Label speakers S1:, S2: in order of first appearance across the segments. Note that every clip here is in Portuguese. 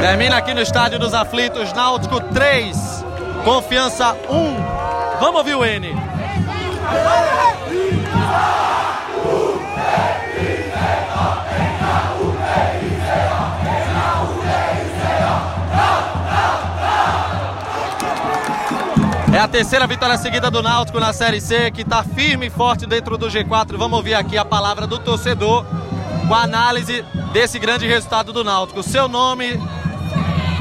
S1: Termina aqui no Estádio dos Aflitos, Náutico 3, Confiança 1. Vamos ouvir o N. É a terceira vitória seguida do Náutico na Série C, que está firme e forte dentro do G4. Vamos ouvir aqui a palavra do torcedor com a análise desse grande resultado do Náutico. Seu nome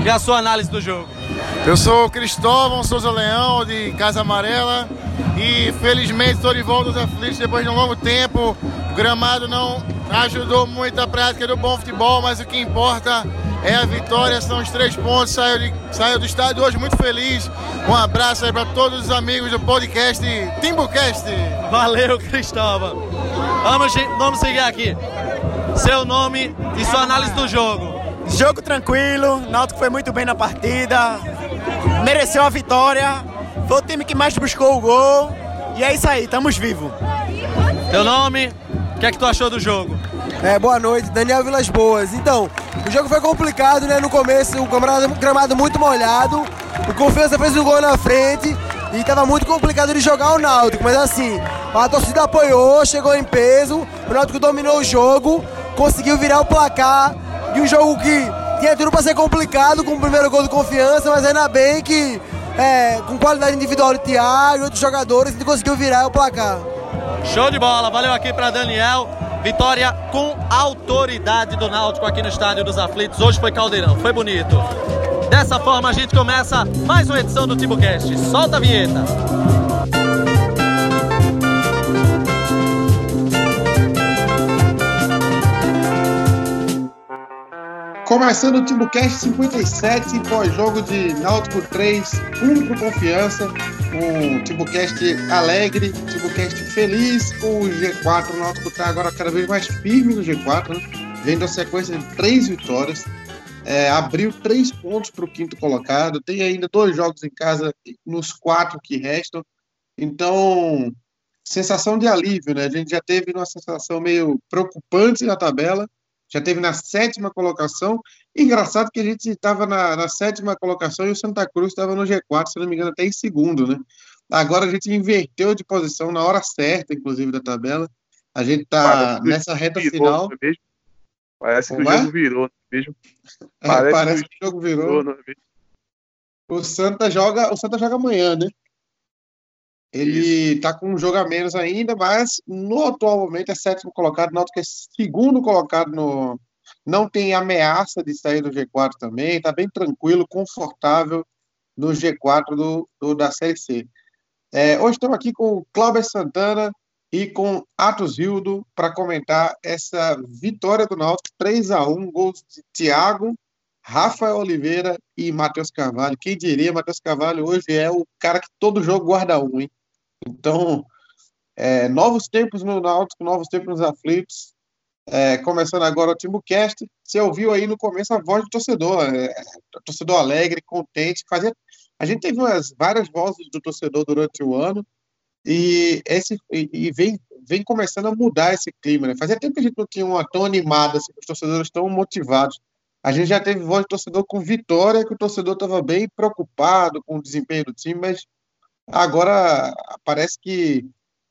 S1: e a sua análise do jogo.
S2: Eu sou Cristóvão Souza Leão, de Casa Amarela, e felizmente estou de volta aos aflitos depois de um longo tempo. O gramado não ajudou muito a prática do bom futebol, mas o que importa é a vitória, são os três pontos. Saiu, de, saiu do estádio hoje muito feliz. Um abraço aí para todos os amigos do podcast Timbucast.
S1: Valeu, Cristóvão. Vamos, vamos seguir aqui. Seu nome e sua análise do jogo.
S3: Jogo tranquilo, Náutico foi muito bem na partida, mereceu a vitória, foi o time que mais buscou o gol e é isso aí, estamos vivos.
S1: Teu nome, o que é que tu achou do jogo?
S4: É, boa noite, Daniel Vilas Boas. Então, o jogo foi complicado, né? No começo, o gramado, gramado muito molhado, o Confiança fez um gol na frente e estava muito complicado de jogar o Náutico, mas assim, a torcida apoiou, chegou em peso, o Náutico dominou o jogo, conseguiu virar o placar de um jogo que tinha tudo para ser complicado com o primeiro gol de confiança, mas ainda bem que é, com qualidade individual de Thiago e outros jogadores, gente conseguiu virar o placar.
S1: Show de bola, valeu aqui para Daniel. Vitória com autoridade do Náutico aqui no Estádio dos Aflitos. Hoje foi caldeirão, foi bonito. Dessa forma a gente começa mais uma edição do TimbuCast. Solta a vinheta.
S5: Começando o Timbucast 57, pós-jogo de Náutico 3, 1 pro Confiança. Um Timbucast alegre, Timbucast feliz com o G4. O Náutico tá agora cada vez mais firme no G4, né? Vendo a sequência de três vitórias. É, abriu três pontos para o quinto colocado. Tem ainda dois jogos em casa nos quatro que restam. Então, sensação de alívio, né? A gente já teve uma sensação meio preocupante na tabela já teve na sétima colocação. Engraçado que a gente estava na, na, sétima colocação e o Santa Cruz estava no G4, se não me engano, até em segundo, né? Agora a gente inverteu de posição na hora certa, inclusive, da tabela. A gente está nessa reta virou, final.
S6: É parece que o jogo virou, mesmo.
S5: Parece, é, parece que, o jogo virou. virou o Santa joga, o Santa joga amanhã, né? Ele está com um jogo a menos ainda, mas no atual momento é sétimo colocado, Náutico é segundo colocado no. Não tem ameaça de sair do G4 também, está bem tranquilo, confortável no G4 do, do da Série C. É, hoje estamos aqui com o Cláudio Santana e com Atos Hildo para comentar essa vitória do Náutico 3 a 1 gols de Thiago, Rafael Oliveira e Matheus Carvalho. Quem diria, Matheus Carvalho hoje é o cara que todo jogo guarda um, hein? Então, é, novos tempos no Náutico, novos tempos nos aflitos. É, começando agora o Timbucast. Você ouviu aí no começo a voz do torcedor, é, torcedor alegre, contente. Fazia, a gente teve umas, várias vozes do torcedor durante o ano e, esse, e, e vem, vem começando a mudar esse clima. Né? Fazia tempo que a gente não tinha uma tão animada, assim, os torcedores tão motivados. A gente já teve voz de torcedor com vitória, que o torcedor estava bem preocupado com o desempenho do time, mas Agora parece que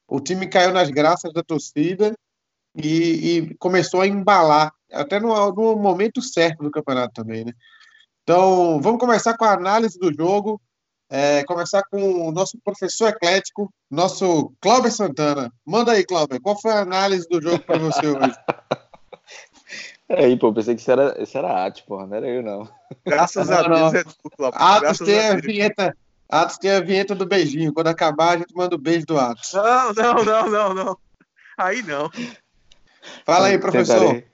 S5: o time caiu nas graças da torcida e, e começou a embalar, até no, no, momento certo do campeonato também, né? Então, vamos começar com a análise do jogo, é, começar com o nosso professor eclético, nosso Cláudio Santana. Manda aí, Cláudio, qual foi a análise do jogo para você hoje?
S7: Aí, pô, pensei que isso era, isso era Atos, porra, não era eu, não.
S5: Graças não, a Deus, não. é tu, Cláudio. Atos tem a, a vinheta, Atos tem a vinheta do beijinho. Quando acabar, a gente manda o beijo do Atos.
S6: Não, não, não, não, não. Aí não.
S5: Fala aí, professor. Tentarei,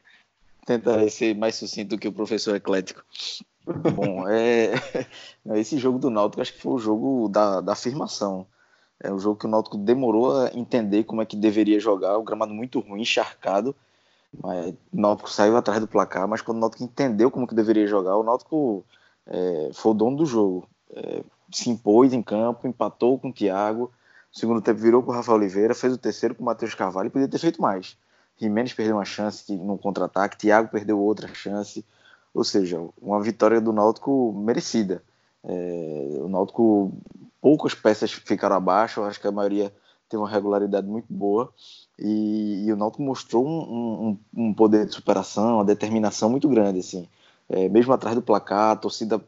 S7: tentarei ser mais sucinto que o professor eclético. Bom, é, esse jogo do Náutico acho que foi o jogo da, da afirmação. É o jogo que o Náutico demorou a entender como é que deveria jogar. O gramado muito ruim, encharcado. Mas, o Náutico saiu atrás do placar, mas quando o Náutico entendeu como que deveria jogar, o Náutico é, foi o dono do jogo. É, se impôs em campo, empatou com o Thiago, no segundo tempo virou com o Rafael Oliveira, fez o terceiro com o Matheus Carvalho e podia ter feito mais. Jimenez perdeu uma chance no contra-ataque, Thiago perdeu outra chance, ou seja, uma vitória do Náutico merecida. É, o Náutico, poucas peças ficaram abaixo, acho que a maioria tem uma regularidade muito boa. E, e o Náutico mostrou um, um, um, poder de superação, uma determinação muito grande, assim. É, mesmo atrás do placar, a torcida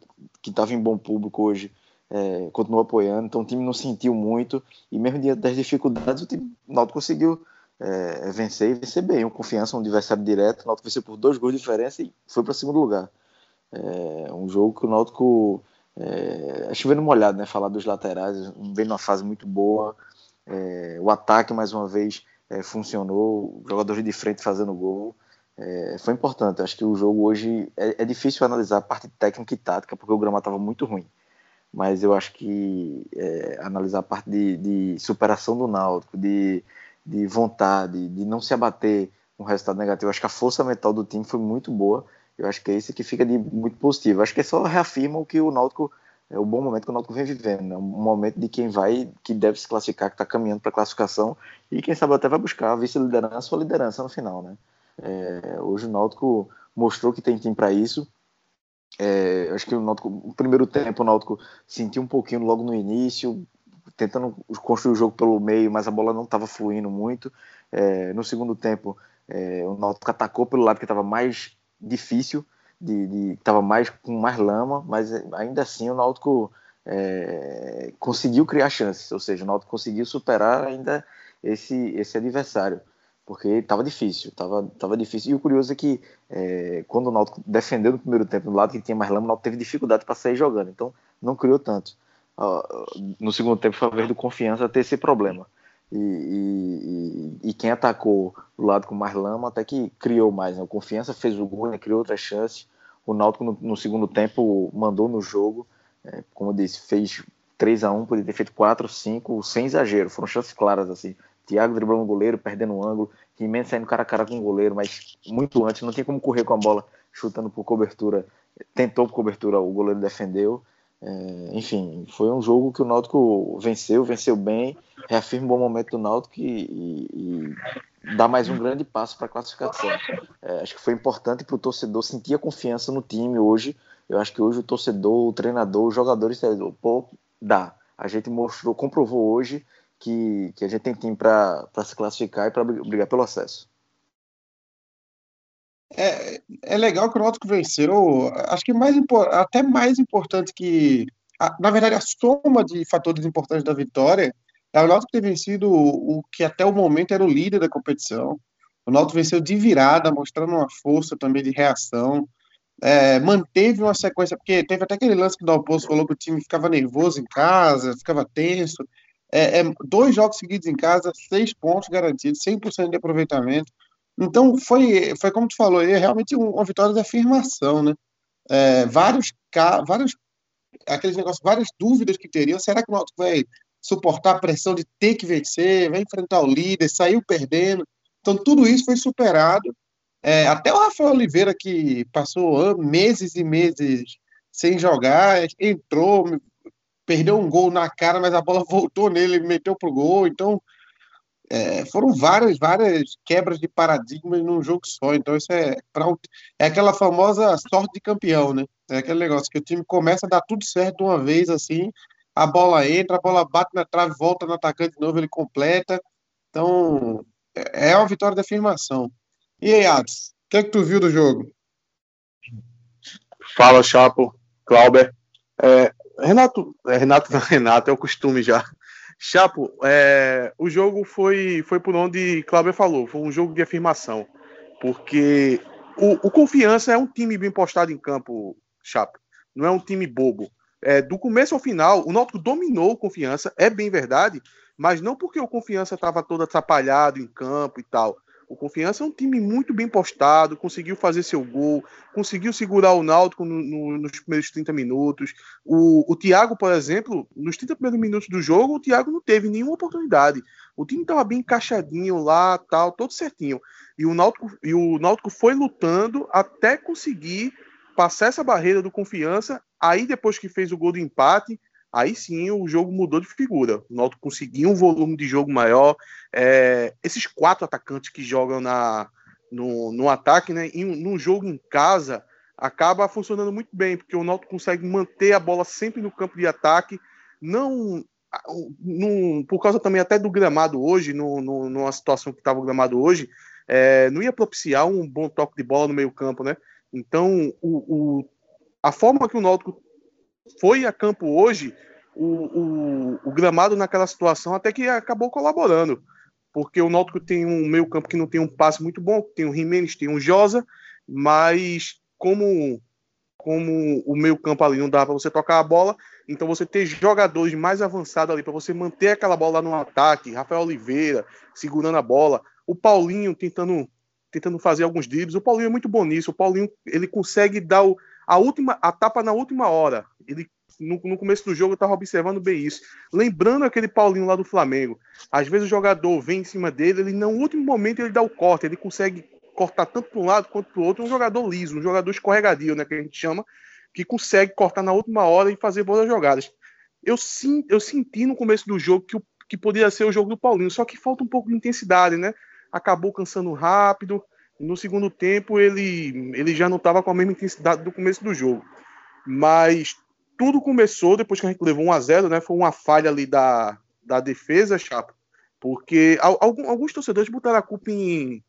S7: que estava em bom público hoje é, continuou apoiando, então o time não sentiu muito, e mesmo diante das dificuldades, o, time, o Náutico conseguiu é, vencer e vencer bem. O Confiança, um adversário direto, o Náutico venceu por dois gols de diferença e foi para segundo lugar. É um jogo que o Náutico, é, chovendo molhado, né, falar dos laterais, vem numa fase muito boa, é, o ataque, mais uma vez, é, funcionou, jogadores de frente fazendo gol. É, foi importante. Acho que o jogo hoje é, é, difícil analisar a parte técnica e tática, porque o gramado estava muito ruim. Mas eu acho que é, analisar a parte de, de, superação do Náutico, de, de vontade, de não se abater um resultado negativo, acho que a força mental do time foi muito boa. Eu acho que é isso que fica de muito positivo. Acho que só reafirma o que o Náutico é o bom momento que o Náutico vem vivendo, né? um momento de quem vai, que deve se classificar, que está caminhando para a classificação e quem sabe até vai buscar a vice-liderança ou liderança no final, né? É, hoje o Náutico mostrou que tem time para isso. É, acho que o no primeiro tempo, o Náutico sentiu um pouquinho logo no início, tentando construir o jogo pelo meio, mas a bola não estava fluindo muito. É, no segundo tempo, é, o Náutico atacou pelo lado que estava mais difícil de, de tava mais com mais lama, mas ainda assim o Náutico é, conseguiu criar chances, ou seja, o Náutico conseguiu superar ainda esse esse adversário, porque estava difícil, estava tava difícil. E o curioso é que é, quando o Náutico defendeu no primeiro tempo do lado que tinha mais lama, o Náutico teve dificuldade para sair jogando, então não criou tanto. No segundo tempo foi a vez do Confiança ter esse problema. E, e, e, quem atacou do lado com mais lama até que criou mais. Né? O Confiança fez o gol, né? criou outras chances. O Náutico no, no segundo tempo mandou no jogo, é, como eu disse, fez 3 a 1 podia ter feito 4, 5, sem exagero. Foram chances claras assim. Thiago driblando o goleiro, perdendo o ângulo. Jimenez saindo cara a cara com o goleiro, mas muito antes, não tinha como correr com a bola, chutando por cobertura. Tentou por cobertura, o goleiro defendeu. É, enfim, foi um jogo que o Náutico venceu, venceu bem, reafirma o bom momento do Náutico e, e, e dá mais um grande passo para a classificação. É, acho que foi importante para o torcedor sentir a confiança no time hoje. Eu acho que hoje o torcedor, o treinador, os jogadores, pô, dá. A gente mostrou, comprovou hoje que, que a gente tem time para se classificar e para brigar pelo acesso.
S5: É, é legal que o Náutico venceu. Acho que mais até mais importante que, na verdade, a soma de fatores importantes da vitória é o Náutico ter vencido o, o que até o momento era o líder da competição. O Náutico venceu de virada, mostrando uma força também de reação. É, manteve uma sequência, porque teve até aquele lance que o Dalpozo falou que o time ficava nervoso em casa, ficava tenso. É, é, dois jogos seguidos em casa, seis pontos garantidos, 100% de aproveitamento. Então, foi, foi como tu falou, é realmente uma vitória de afirmação, né? É, vários, vários, aqueles negócios, várias dúvidas que teriam. Será que o Náutico vai suportar a pressão de ter que vencer, vai enfrentar o líder, saiu perdendo? Então, tudo isso foi superado. É, até o Rafael Oliveira, que passou meses e meses sem jogar, entrou, perdeu um gol na cara, mas a bola voltou nele, ele meteu pro gol. Então, é, foram várias, várias quebras de paradigmas num jogo só. Então, isso é, pra, é aquela famosa sorte de campeão, né? É aquele negócio que o time começa a dar tudo certo de uma vez, assim, a bola entra, a bola bate na trave, volta no atacante de novo, ele completa. Então, é, é uma vitória de afirmação. E aí, Atos, o que é que tu viu do jogo?
S6: Fala, Chapo, Clauber. É, Renato, é, Renato, Renato, é o costume já. Chapo, é, o jogo foi, foi por onde Cláudio falou, foi um jogo de afirmação, porque o, o, Confiança é um time bem postado em campo, Chapo, não é um time bobo. É, do começo ao final, o Náutico dominou o Confiança, é bem verdade, mas não porque o Confiança estava todo atrapalhado em campo e tal. O Confiança é um time muito bem postado, conseguiu fazer seu gol, conseguiu segurar o Náutico no, no, nos primeiros 30 minutos. O, o Thiago, por exemplo, nos 30 primeiros minutos do jogo, o Thiago não teve nenhuma oportunidade. O time estava bem encaixadinho lá, tal, todo certinho. E o Náutico, e o Náutico foi lutando até conseguir passar essa barreira do Confiança. Aí, depois que fez o gol do empate, aí sim o jogo mudou de figura. O Náutico conseguiu um volume de jogo maior. É, esses quatro atacantes que jogam na, no, no ataque, né, em, num jogo em casa, acaba funcionando muito bem, porque o Náutico consegue manter a bola sempre no campo de ataque, não por causa também até do gramado hoje, no, no, numa situação que estava o gramado hoje, é, não ia propiciar um bom toque de bola no meio campo, né? Então, o, o, a forma que o Náutico foi a campo hoje, o, o, o, gramado naquela situação até que acabou colaborando, porque o Náutico tem um meio campo que não tem um passe muito bom, tem o Jimenez, tem o Josa, mas como como o meio campo ali não dá para você tocar a bola, então você ter jogadores mais avançados ali para você manter aquela bola no ataque, Rafael Oliveira segurando a bola, o Paulinho tentando tentando fazer alguns dribles. O Paulinho é muito bom nisso. O Paulinho ele consegue dar o, a última a tapa na última hora. Ele no, no começo do jogo eu estava observando bem isso. Lembrando aquele Paulinho lá do Flamengo. Às vezes o jogador vem em cima dele, ele no último momento ele dá o corte, ele consegue cortar tanto para um lado quanto para o outro. Um jogador liso, um jogador escorregadio, né, que a gente chama, que consegue cortar na última hora e fazer boas jogadas. Eu, sim, eu senti no começo do jogo que, o, que poderia ser o jogo do Paulinho, só que falta um pouco de intensidade, né? acabou cansando rápido. No segundo tempo, ele, ele já não estava com a mesma intensidade do começo do jogo. Mas tudo começou depois que a gente levou 1 a 0 né? Foi uma falha ali da, da defesa, chapa. Porque alguns torcedores botaram a culpa em,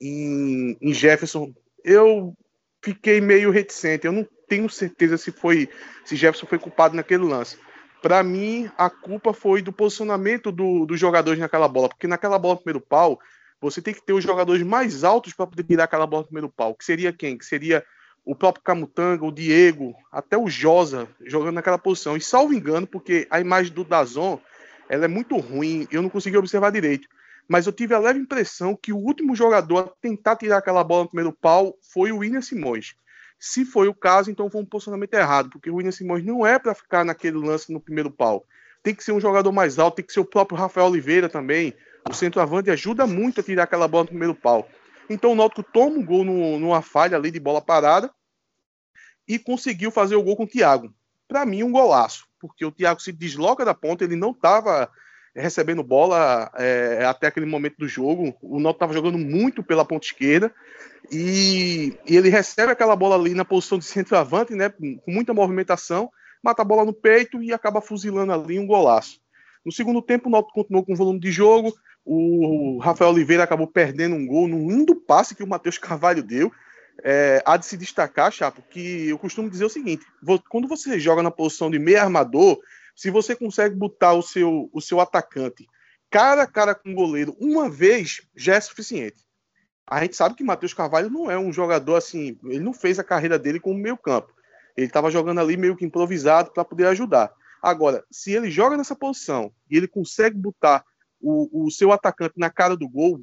S6: em, em Jefferson. Eu fiquei meio reticente. Eu não tenho certeza se foi se Jefferson foi culpado naquele lance. Para mim, a culpa foi do posicionamento do, dos jogadores naquela bola, porque naquela bola primeiro pau, você tem que ter os jogadores mais altos para poder tirar aquela bola primeiro pau. Que seria quem? Que seria o próprio Camutanga, o Diego, até o Josa jogando naquela posição. E salvo engano, porque a imagem do Dazon ela é muito ruim, eu não consegui observar direito. Mas eu tive a leve impressão que o último jogador a tentar tirar aquela bola no primeiro pau foi o William Simões. Se foi o caso, então foi um posicionamento errado, porque o William Simões não é para ficar naquele lance no primeiro pau. Tem que ser um jogador mais alto, tem que ser o próprio Rafael Oliveira também, o centroavante ajuda muito a tirar aquela bola no primeiro pau. Então o Náutico toma um gol no, numa falha ali de bola parada e conseguiu fazer o gol com o Thiago. Para mim, um golaço, porque o Thiago se desloca da ponta, ele não estava recebendo bola é, até aquele momento do jogo. O Náutico estava jogando muito pela ponta esquerda e, e, ele recebe aquela bola ali na posição de centroavante, né, com muita movimentação, mata a bola no peito e acaba fuzilando ali um golaço. No segundo tempo, o Náutico continuou com volume de jogo, o Rafael Oliveira acabou perdendo um gol num lindo passe que o Matheus Carvalho deu. É, há de se destacar, Chapo, que eu costumo dizer o seguinte: quando você joga na posição de meio armador, se você consegue botar o seu, o seu atacante cara a cara com o goleiro uma vez, já é suficiente. A gente sabe que Matheus Carvalho não é um jogador assim, ele não fez a carreira dele como meio campo. Ele estava jogando ali meio que improvisado para poder ajudar. Agora, se ele joga nessa posição e ele consegue botar o, o seu atacante na cara do gol,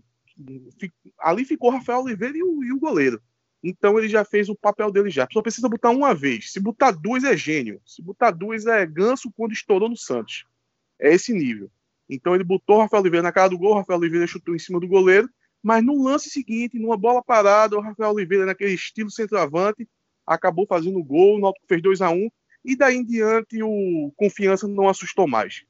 S6: ali ficou Rafael Oliveira e o, e o goleiro. Então ele já fez o papel dele já. Só precisa botar uma vez. Se botar duas é gênio. Se botar duas é ganso quando estourou no Santos. É esse nível. Então ele botou o Rafael Oliveira na cara do gol, o Rafael Oliveira chutou em cima do goleiro, mas no lance seguinte, numa bola parada, o Rafael Oliveira, naquele estilo centroavante, acabou fazendo o gol, o Náutico fez 2 a 1 e daí em diante o Confiança não assustou mais.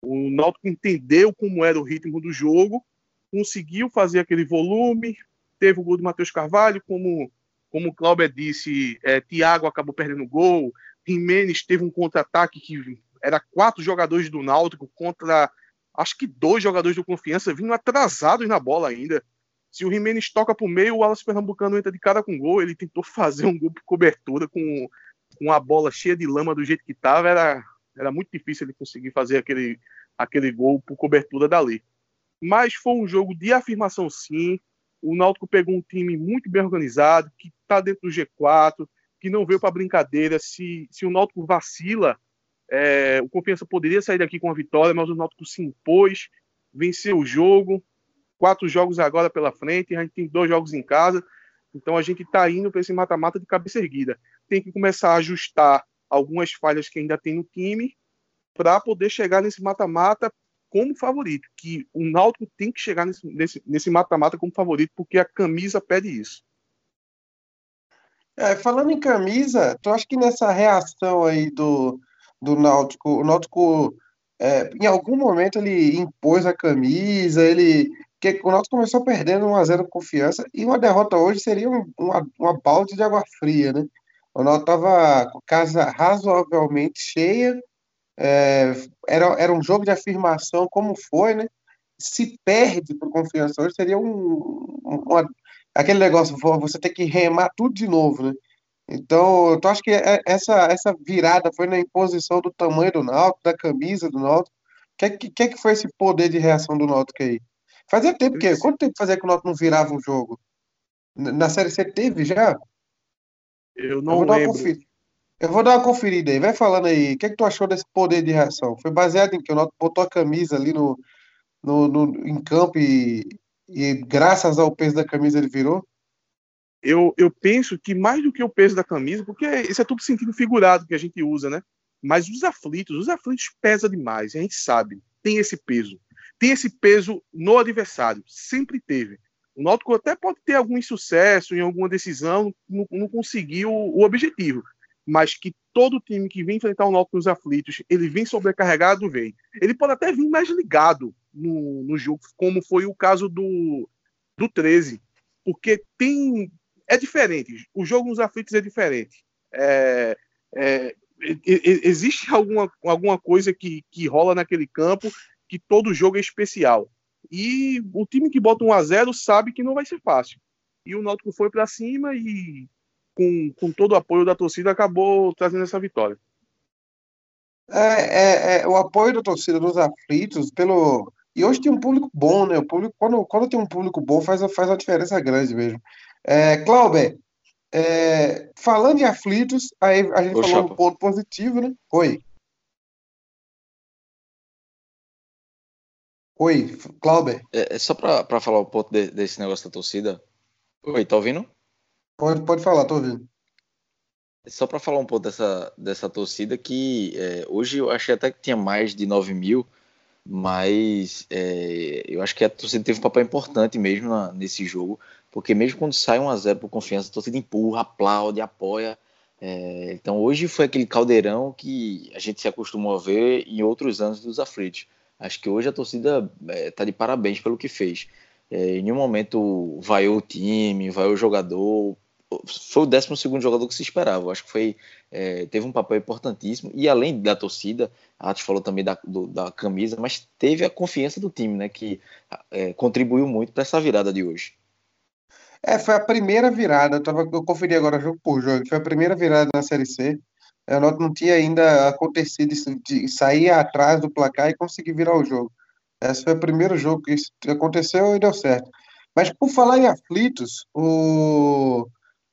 S6: O Náutico entendeu como era o ritmo do jogo, conseguiu fazer aquele volume, teve o gol do Matheus Carvalho, como, como o Cláudio disse, é, Thiago acabou perdendo o gol, Jimenez teve um contra-ataque que era quatro jogadores do Náutico contra, acho que dois jogadores do Confiança, vindo atrasados na bola ainda. Se o Jimenez toca para o meio, o Wallace Pernambucano entra de cara com gol, ele tentou fazer um gol por cobertura com, com a bola cheia de lama do jeito que estava, era era muito difícil ele conseguir fazer aquele, aquele gol por cobertura dali. Mas foi um jogo de afirmação, sim. O Náutico pegou um time muito bem organizado, que está dentro do G4, que não veio para brincadeira. Se, se o Náutico vacila, é, o Confiança poderia sair daqui com a vitória, mas o Náutico se impôs, venceu o jogo. Quatro jogos agora pela frente, a gente tem dois jogos em casa. Então a gente está indo para esse mata-mata de cabeça erguida. Tem que começar a ajustar algumas falhas que ainda tem no time para poder chegar nesse mata-mata como favorito. Que o Náutico tem que chegar nesse mata-mata como favorito, porque a camisa pede isso.
S5: É, falando em camisa, tu acha que nessa reação aí do, do Náutico, o Náutico é, em algum momento ele impôs a camisa, ele porque o Náutico começou perdendo 1x0 confiança e uma derrota hoje seria um, uma, uma balde de água fria, né? O Náutico estava com casa razoavelmente cheia, é, era, era um jogo de afirmação como foi, né? Se perde por confiança hoje, seria um, uma, aquele negócio, você tem que remar tudo de novo, né? Então, eu acho que é, essa, essa virada foi na imposição do tamanho do Náutico, da camisa do Náutico. O que, que, que, que foi esse poder de reação do Náutico aí? Fazia tempo que. Quanto tempo fazia que o Náutico não virava um jogo? Na Série C teve já?
S6: Eu não eu lembro.
S5: Eu vou dar uma conferida aí. Vai falando aí. O que, é que tu achou desse poder de reação? Foi baseado em que o Náutico botou a camisa ali no, no, no, em campo e, e graças ao peso da camisa ele virou?
S6: Eu, eu penso que mais do que o peso da camisa, porque isso é tudo sentido figurado que a gente usa, né? Mas os aflitos, os aflitos pesa demais, a gente sabe, tem esse peso tem esse peso no adversário, sempre teve. O Náutico até pode ter algum insucesso em alguma decisão, não, não conseguiu o objetivo, mas que todo time que vem enfrentar o Náutico nos aflitos, ele vem sobrecarregado, vem. Ele pode até vir mais ligado no, no jogo, como foi o caso do, do 13, porque tem é diferente. O jogo nos aflitos é diferente. É, é, existe alguma, alguma coisa que, que rola naquele campo que todo jogo é especial. E o time que bota 1 a 0 sabe que não vai ser fácil. E o Náutico foi para cima e com, com todo o apoio da torcida acabou trazendo essa vitória.
S5: É, é, é, o apoio da torcida dos aflitos pelo e hoje tem um público bom, né? O público quando, quando tem um público bom faz faz uma diferença grande mesmo. É, Clauber, é, falando em aflitos, aí a gente Ô, falou Chapa. um ponto positivo, né? Oi. Oi, Clauber.
S7: É, é só para falar um pouco de, desse negócio da torcida. Oi, tá ouvindo?
S5: Pode, pode falar, tô ouvindo.
S7: Só para falar um pouco dessa, dessa torcida que é, hoje eu achei até que tinha mais de 9 mil, mas é, eu acho que a torcida teve um papel importante mesmo na, nesse jogo, porque mesmo quando sai 1 a 0 por confiança, a torcida empurra, aplaude, apoia. É, então hoje foi aquele caldeirão que a gente se acostumou a ver em outros anos dos aflitos. Acho que hoje a torcida está é, de parabéns pelo que fez. É, em nenhum momento vai o time, vai o jogador. Foi o 12 jogador que se esperava. Acho que foi, é, teve um papel importantíssimo. E além da torcida, a Atos falou também da, do, da camisa, mas teve a confiança do time, né? Que é, contribuiu muito para essa virada de hoje.
S5: É, foi a primeira virada. Eu, tava, eu conferi agora jogo por jogo. Foi a primeira virada na Série C. É, não tinha ainda acontecido de sair atrás do placar e conseguir virar o jogo. Esse foi o primeiro jogo que isso aconteceu e deu certo. Mas por falar em aflitos, o...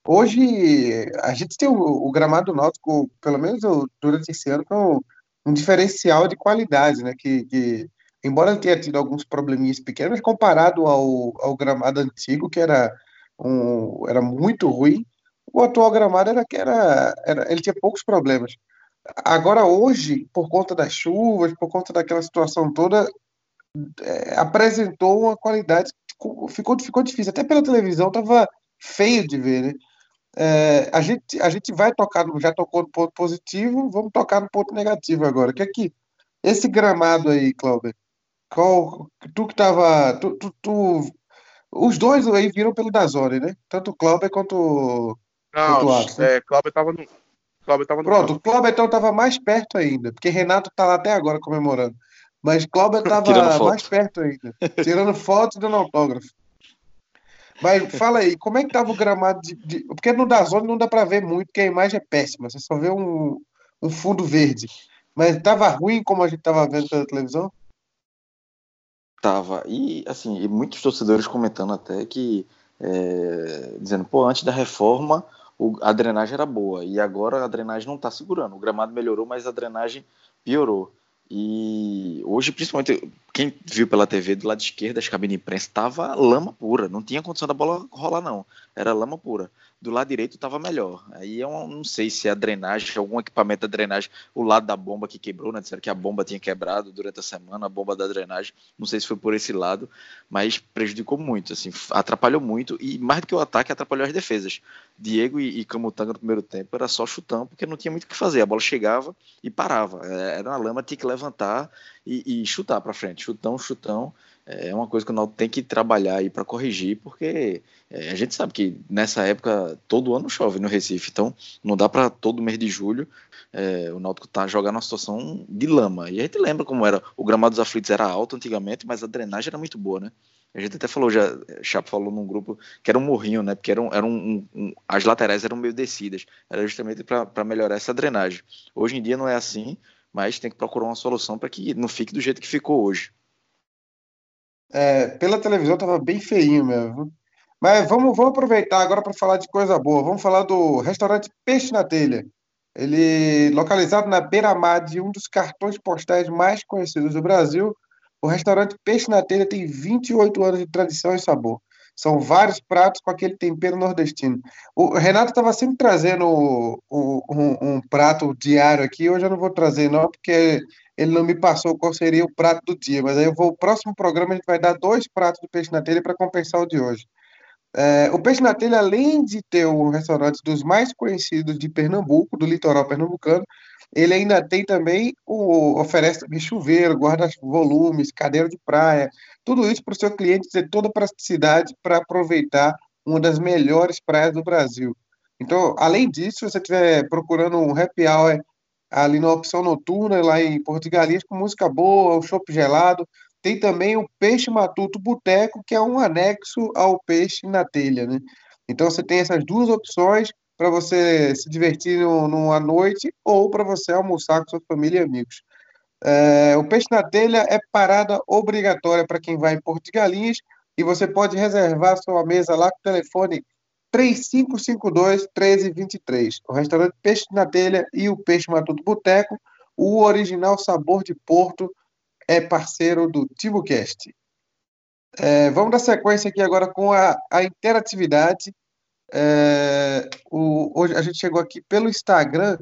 S5: hoje a gente tem o, o gramado náutico, pelo menos durante esse ano, com um diferencial de qualidade, né? Que, que embora tenha tido alguns probleminhas pequenos, comparado ao, ao gramado antigo, que era, um, era muito ruim, o atual gramado era que era, era, ele tinha poucos problemas. Agora hoje, por conta das chuvas, por conta daquela situação toda, é, apresentou uma qualidade ficou ficou difícil. Até pela televisão estava feio de ver, né? É, a gente a gente vai tocar no, já tocou no ponto positivo, vamos tocar no ponto negativo agora. Que é que esse gramado aí, Cláudio, qual tu que tava tu, tu, tu, os dois aí viram pelo Dazone, né? Tanto o Cláudio quanto
S6: não, é, Cláudio tava no. Cláudio tava no
S5: Pronto, o Cláudio então tava mais perto ainda, porque Renato tá lá até agora comemorando. Mas Cláudio tava mais perto ainda, tirando foto e dando autógrafo. Mas fala aí, como é que tava o gramado de. de... Porque no Dazone não dá para ver muito, porque a imagem é péssima, você só vê um, um fundo verde. Mas tava ruim como a gente tava vendo pela televisão?
S7: Tava. E assim, e muitos torcedores comentando até que. É, dizendo, pô, antes da reforma o, a drenagem era boa e agora a drenagem não está segurando. O gramado melhorou, mas a drenagem piorou. E hoje, principalmente, quem viu pela TV do lado esquerdo, as cabines de imprensa, estava lama pura. Não tinha condição da bola rolar, não. Era lama pura do lado direito estava melhor. Aí eu não sei se a drenagem, algum equipamento da drenagem, o lado da bomba que quebrou, né? Disseram que a bomba tinha quebrado durante a semana, a bomba da drenagem. Não sei se foi por esse lado, mas prejudicou muito, assim, atrapalhou muito e mais do que o ataque, atrapalhou as defesas. Diego e, e Camutanga no primeiro tempo era só chutão, porque não tinha muito o que fazer. A bola chegava e parava. É, era uma lama, tinha que levantar e, e chutar para frente, chutão, chutão. é uma coisa que o Náutico tem que trabalhar aí para corrigir, porque é, a gente sabe que nessa época todo ano chove no Recife, então não dá para todo mês de julho é, o Náutico tá jogando uma situação de lama. E a gente lembra como era, o gramado dos aflitos era alto antigamente, mas a drenagem era muito boa, né? A gente até falou, já, Chapo falou num grupo que era um morrinho, né? Porque era um, era um, um as laterais eram meio descidas, era justamente para melhorar essa drenagem. Hoje em dia não é assim, mas tem que procurar uma solução para que não fique do jeito que ficou hoje.
S5: É, pela televisão tava bem feinho mesmo. Mas vamos, vamos aproveitar agora para falar de coisa boa. Vamos falar do restaurante Peixe na Telha. Ele localizado na beira-mar de um dos cartões postais mais conhecidos do Brasil. O restaurante Peixe na Telha tem 28 anos de tradição e sabor. São vários pratos com aquele tempero nordestino. O Renato estava sempre trazendo um, um, um, prato diário aqui. Hoje eu não vou trazer, não, porque ele não me passou qual seria o prato do dia. Mas aí eu vou, o próximo programa a gente vai dar dois pratos do peixe na telha para compensar o de hoje. É, o Peixe na Telha, além de ter um restaurante dos mais conhecidos de Pernambuco, do litoral pernambucano, ele ainda tem também, o, oferece também chuveiro, guarda-volumes, cadeira de praia, tudo isso para o seu cliente ter toda a praticidade para aproveitar uma das melhores praias do Brasil. Então, além disso, se você estiver procurando um happy hour ali na opção noturna, lá em Porto de Galinhas, com música boa, um chopp gelado, tem também o Peixe Matuto Boteco, que é um anexo ao Peixe na Telha, né? Então você tem essas duas opções para você se divertir numa noite ou para você almoçar com sua família e amigos. É, o Peixe na Telha é parada obrigatória para quem vai em Porto de Galinhas e você pode reservar sua mesa lá com o telefone 3552-1323. O restaurante Peixe na Telha e o Peixe Matuto Boteco, o original sabor de Porto, é parceiro do TiboCast. É, vamos dar sequência aqui agora com a, a interatividade. É, o, hoje a gente chegou aqui pelo Instagram.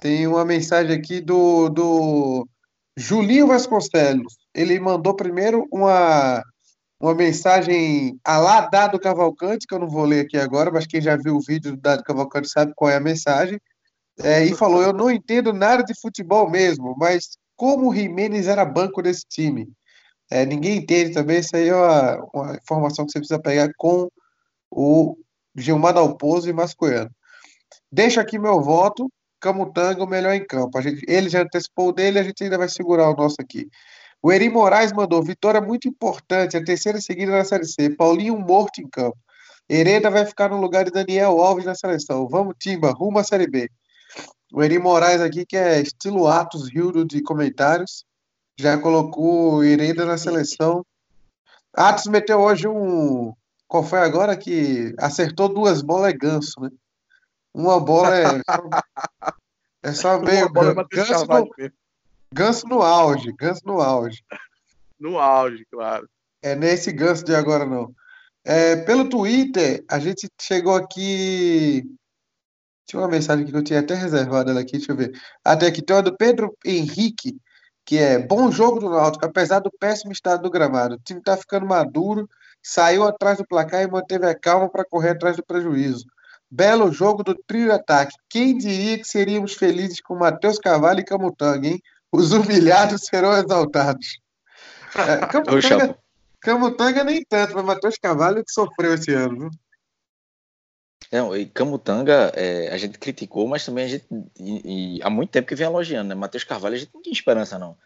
S5: Tem uma mensagem aqui do, do Julinho Vasconcelos. Ele mandou primeiro uma, uma mensagem a lá Dado Cavalcante, que eu não vou ler aqui agora, mas quem já viu o vídeo do Dado Cavalcante sabe qual é a mensagem. É, e falou: Eu não entendo nada de futebol mesmo, mas como o Jimenez era banco desse time. É, ninguém entende também, isso aí é uma, uma, informação que você precisa pegar com o Gilmar Dalpozo e Mascoiano. Deixa aqui meu voto, Camutanga o melhor em campo. A gente, ele já antecipou o dele, a gente ainda vai segurar o nosso aqui. O Eri Moraes mandou, vitória muito importante, a terceira seguida na Série C. Paulinho morto em campo. Hereda vai ficar no lugar de Daniel Alves na seleção. Vamos, Timba, rumo à Série B. O Eri Moraes aqui, que é estilo Atos Rildo de comentários, já colocou Hereda na seleção. Atos meteu hoje um. Qual foi agora que acertou duas bolas é ganso, né? Uma bola é. é só meio. É ganso, no, ganso no auge, ganso no auge.
S6: No auge, claro.
S5: É nesse ganso de agora, não. É, pelo Twitter, a gente chegou aqui tinha uma mensagem que eu tinha até reservado ela aqui, deixa eu ver. Até aqui tem uma do Pedro Henrique, que é bom jogo do Náutico, apesar do péssimo estado do gramado. O time está ficando maduro, saiu atrás do placar e manteve a calma para correr atrás do prejuízo. Belo jogo do trio ataque. Quem diria que seríamos felizes com Matheus Cavalho e Camutanga, hein? Os humilhados serão exaltados. É, Camutanga, Camutanga nem tanto, mas Matheus Cavalho que sofreu esse ano. Viu?
S7: Não, e Camutanga, é, a gente criticou, mas também a gente, e, e, há muito tempo que vem elogiando, né? Matheus Carvalho, a gente não tinha esperança, não.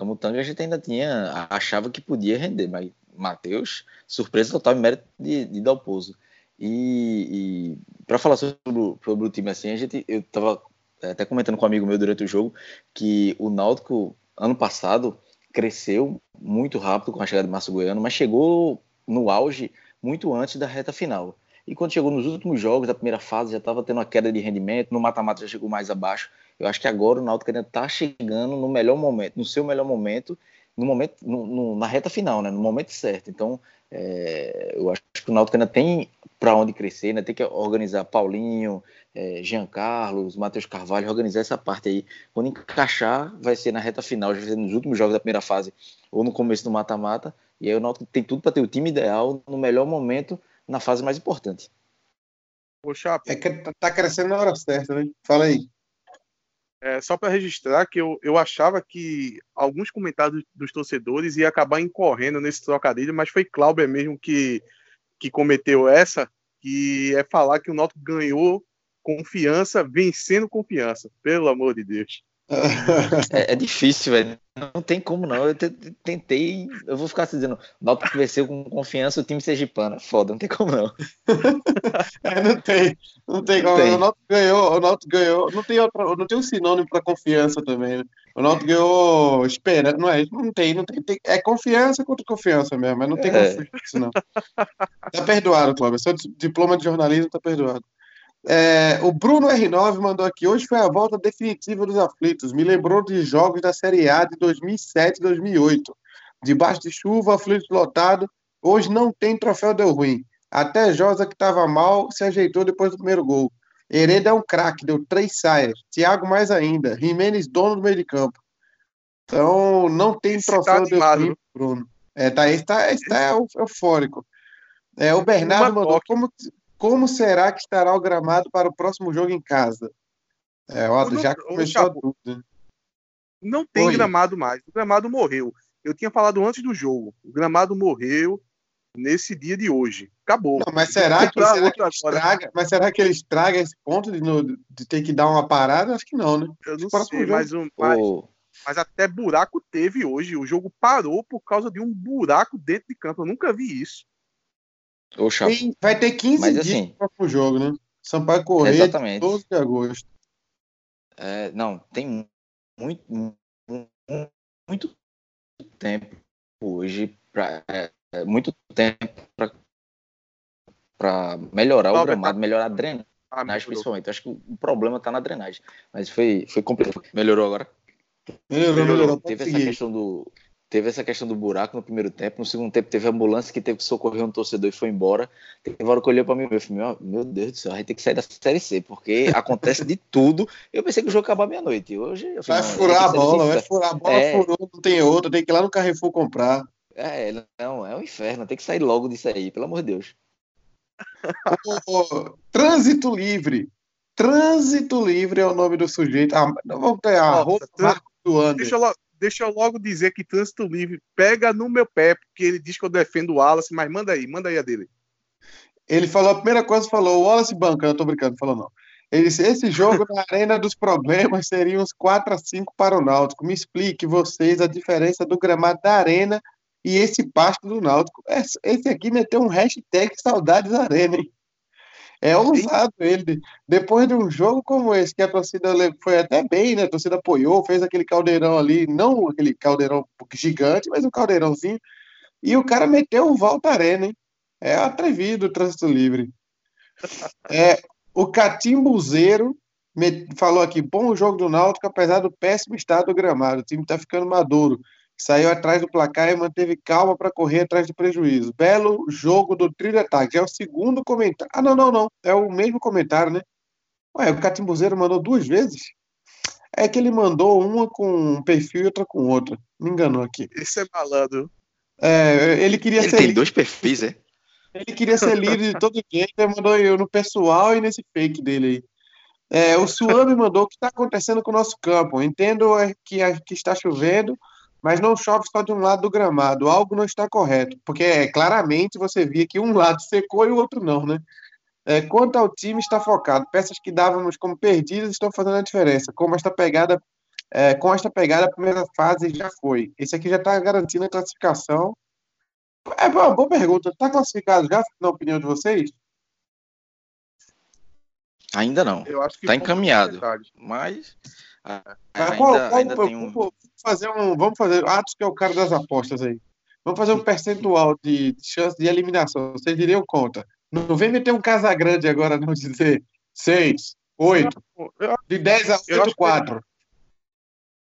S7: Camutanga a gente ainda tinha, achava que podia render, mas Matheus, surpresa total mérito de, de Dalpozo. E, e para falar sobre, sobre o time assim, a gente, eu tava até comentando com um amigo meu durante o jogo que o Náutico, ano passado, cresceu muito rápido com a chegada de Márcio Goiano, mas chegou no auge muito antes da reta final. E quando chegou nos últimos jogos da primeira fase, já estava tendo uma queda de rendimento, no mata-mata já chegou mais abaixo. Eu acho que agora o Náutico ainda está chegando no melhor momento, no seu melhor momento, no momento, no, no, na reta final, né? no momento certo. Então, é, eu acho que o Náutico ainda tem para onde crescer, ainda tem que organizar Paulinho, é, Jean Carlos, Matheus Carvalho, organizar essa parte aí. Quando encaixar, vai ser na reta final, vai ser nos últimos jogos da primeira fase ou no começo do mata-mata. E aí o Náutico tem tudo para ter o time ideal no melhor momento na fase mais importante.
S5: Poxa, é que tá crescendo na hora certa, né? Fala aí.
S6: É, só para registrar que eu, eu achava que alguns comentários dos torcedores ia acabar incorrendo nesse trocadilho, mas foi Clauber mesmo que, que cometeu essa, que é falar que o Náutico ganhou confiança vencendo confiança. Pelo amor de Deus.
S7: É, é, difícil, velho. Não tem como não. Eu tentei. Eu vou ficar dizendo, Náutico venceu com confiança o time sergipano. Foda, não tem como não.
S5: é, não tem. Não tem como. Tem. O Náutico ganhou, o Náutico ganhou. Não tem, outro, não tem um sinônimo para confiança também, né? O Náutico ganhou espera, não é? Não tem, não tem, tem, É confiança contra confiança mesmo, mas não tem é. confiança, não. Tá perdoado, Cláudio. Seu diploma de jornalismo tá perdoado. É, o Bruno R9 mandou aqui. Hoje foi a volta definitiva dos aflitos. Me lembrou de jogos da Série A de 2007 e 2008. Debaixo de chuva, aflitos lotado. Hoje não tem troféu deu ruim. Até Josa, que estava mal, se ajeitou depois do primeiro gol. Hereda é um craque, deu três saias. Thiago mais ainda. Jimenez, dono do meio de campo. Então, não tem troféu tá deu ruim, Bruno. É, tá, está, está eufórico. É, o Bernardo mandou. Como, como será que estará o gramado para o próximo jogo em casa? É, ó, já começou a dúvida.
S6: Não tem Oi. gramado mais. O gramado morreu. Eu tinha falado antes do jogo. O gramado morreu nesse dia de hoje. Acabou.
S5: Não, mas será, que, será que, ele estraga, mas será que ele estraga esse ponto de, de ter que dar uma parada? Acho que não, né?
S6: Eu não sei, mas, um, mas, oh. mas, até buraco teve hoje. O jogo parou por causa de um buraco dentro de campo. Eu nunca vi isso.
S5: Vai ter 15 Mas, dias assim, para o jogo, né? Sampaio Correia, exatamente. 12 de agosto.
S7: É, não, tem muito, muito, muito tempo hoje, pra, é, é muito tempo para melhorar não, o gramado, tá... melhorar a drenagem, ah, principalmente. acho que o problema está na drenagem. Mas foi, foi complicado. Melhorou agora?
S5: Melhorou, melhorou. melhorou.
S7: Teve essa questão do teve essa questão do buraco no primeiro tempo, no segundo tempo teve a ambulância que teve que socorrer um torcedor e foi embora. Teve hora que olhou para mim e falei, meu Deus do céu, a gente tem que sair da Série C, porque acontece de tudo. Eu pensei que o jogo ia acabar meia-noite. Hoje
S5: falei, vai furar a bola, vai furar a bola, é... furou, não tem outra, tem que ir lá no Carrefour comprar.
S7: É, não, é um inferno, tem que sair logo disso aí, pelo amor de Deus.
S5: oh, trânsito livre. Trânsito livre é o nome do sujeito. Ah, vamos ter a roupa
S6: do Deixa eu, deixa eu logo dizer que trânsito livre pega no meu pé, porque ele diz que eu defendo o Wallace, mas manda aí, manda aí a dele.
S5: Ele falou, a primeira coisa falou, o Wallace banca, eu tô brincando, falou não. Ele disse, esse jogo na arena dos problemas seria uns 4 a 5 para o Náutico. Me explique vocês a diferença do gramado da arena e esse pasto do Náutico. Esse aqui meteu um hashtag saudades da arena, hein? É ousado ele. Depois de um jogo como esse, que a torcida foi até bem, né? A torcida apoiou, fez aquele caldeirão ali, não aquele caldeirão gigante, mas um caldeirãozinho. E o cara meteu o Volta Arena, hein? É atrevido o trânsito livre. É, o Catimbuzeiro falou aqui: bom jogo do Náutico, apesar do péssimo estado do gramado. O time tá ficando maduro saiu atrás do placar e manteve calma para correr atrás do prejuízo. Belo jogo do trio de ataque. É o segundo comentário. Ah, não, não, não. É o mesmo comentário, né? Ué, o Catimbuzeiro mandou duas vezes? É que ele mandou uma com um perfil e outra com outra. Me enganou aqui.
S6: Esse é malandro.
S5: É, ele queria
S7: ele
S5: ser.
S7: Tem líder. dois perfis, é?
S5: Ele queria ser líder de todo jeito, ele mandou eu no pessoal e nesse fake dele aí. É, o Suami mandou o que está acontecendo com o nosso campo. Entendo é, que, que está chovendo, mas não chove só de um lado do gramado. Algo não está correto, porque é, claramente você via que um lado secou e o outro não, né? É, quanto ao time, está focado. Peças que dávamos como perdidas estão fazendo a diferença. Como esta pegada, é, com esta pegada, a primeira fase já foi. Esse aqui já está garantindo a classificação. É boa, boa pergunta. Está classificado já, na opinião de vocês?
S7: Ainda não. Está encaminhado. Mas
S5: ainda, qual, ainda qual, tem um... fazer um, vamos fazer, Atos que é o cara das apostas aí. Vamos fazer um percentual de chance de eliminação. Vocês diriam conta. Não vem meter um casa grande agora, não dizer 6, 8, de 10 a 8, 4.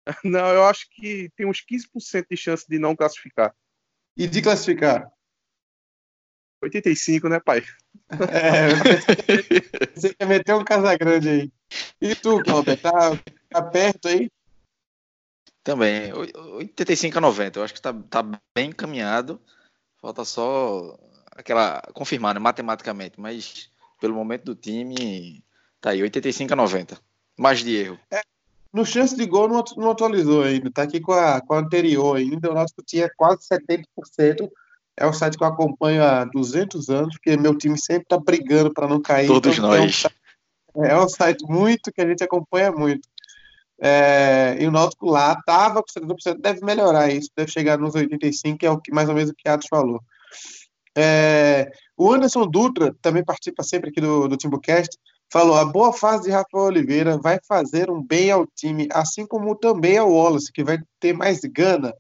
S6: Não, eu acho que tem uns 15% de chance de não classificar.
S5: E de classificar?
S6: 85, né, pai?
S5: É, você quer meter um casa grande aí. E tu, Cláudio, tá, tá perto aí?
S7: Também, 85 a 90. Eu acho que tá, tá bem encaminhado. Falta só aquela. confirmar, né, matematicamente. Mas pelo momento do time, tá aí, 85 a 90. Mais de erro.
S5: É, no chance de gol não, não atualizou ainda, tá aqui com a, com a anterior ainda, o Náutico tinha quase 70%, é o site que eu acompanho há 200 anos, porque meu time sempre tá brigando para não cair.
S7: Todos então, nós.
S5: É um, é um site muito que a gente acompanha muito. É, e o Náutico lá tava com 70%, deve melhorar isso, deve chegar nos 85%, que é o que mais ou menos o que Atos falou. É, o Anderson Dutra também participa sempre aqui do, do Timbucast, falou: a boa fase de Rafael Oliveira vai fazer um bem ao time, assim como também ao Wallace, que vai ter mais gana.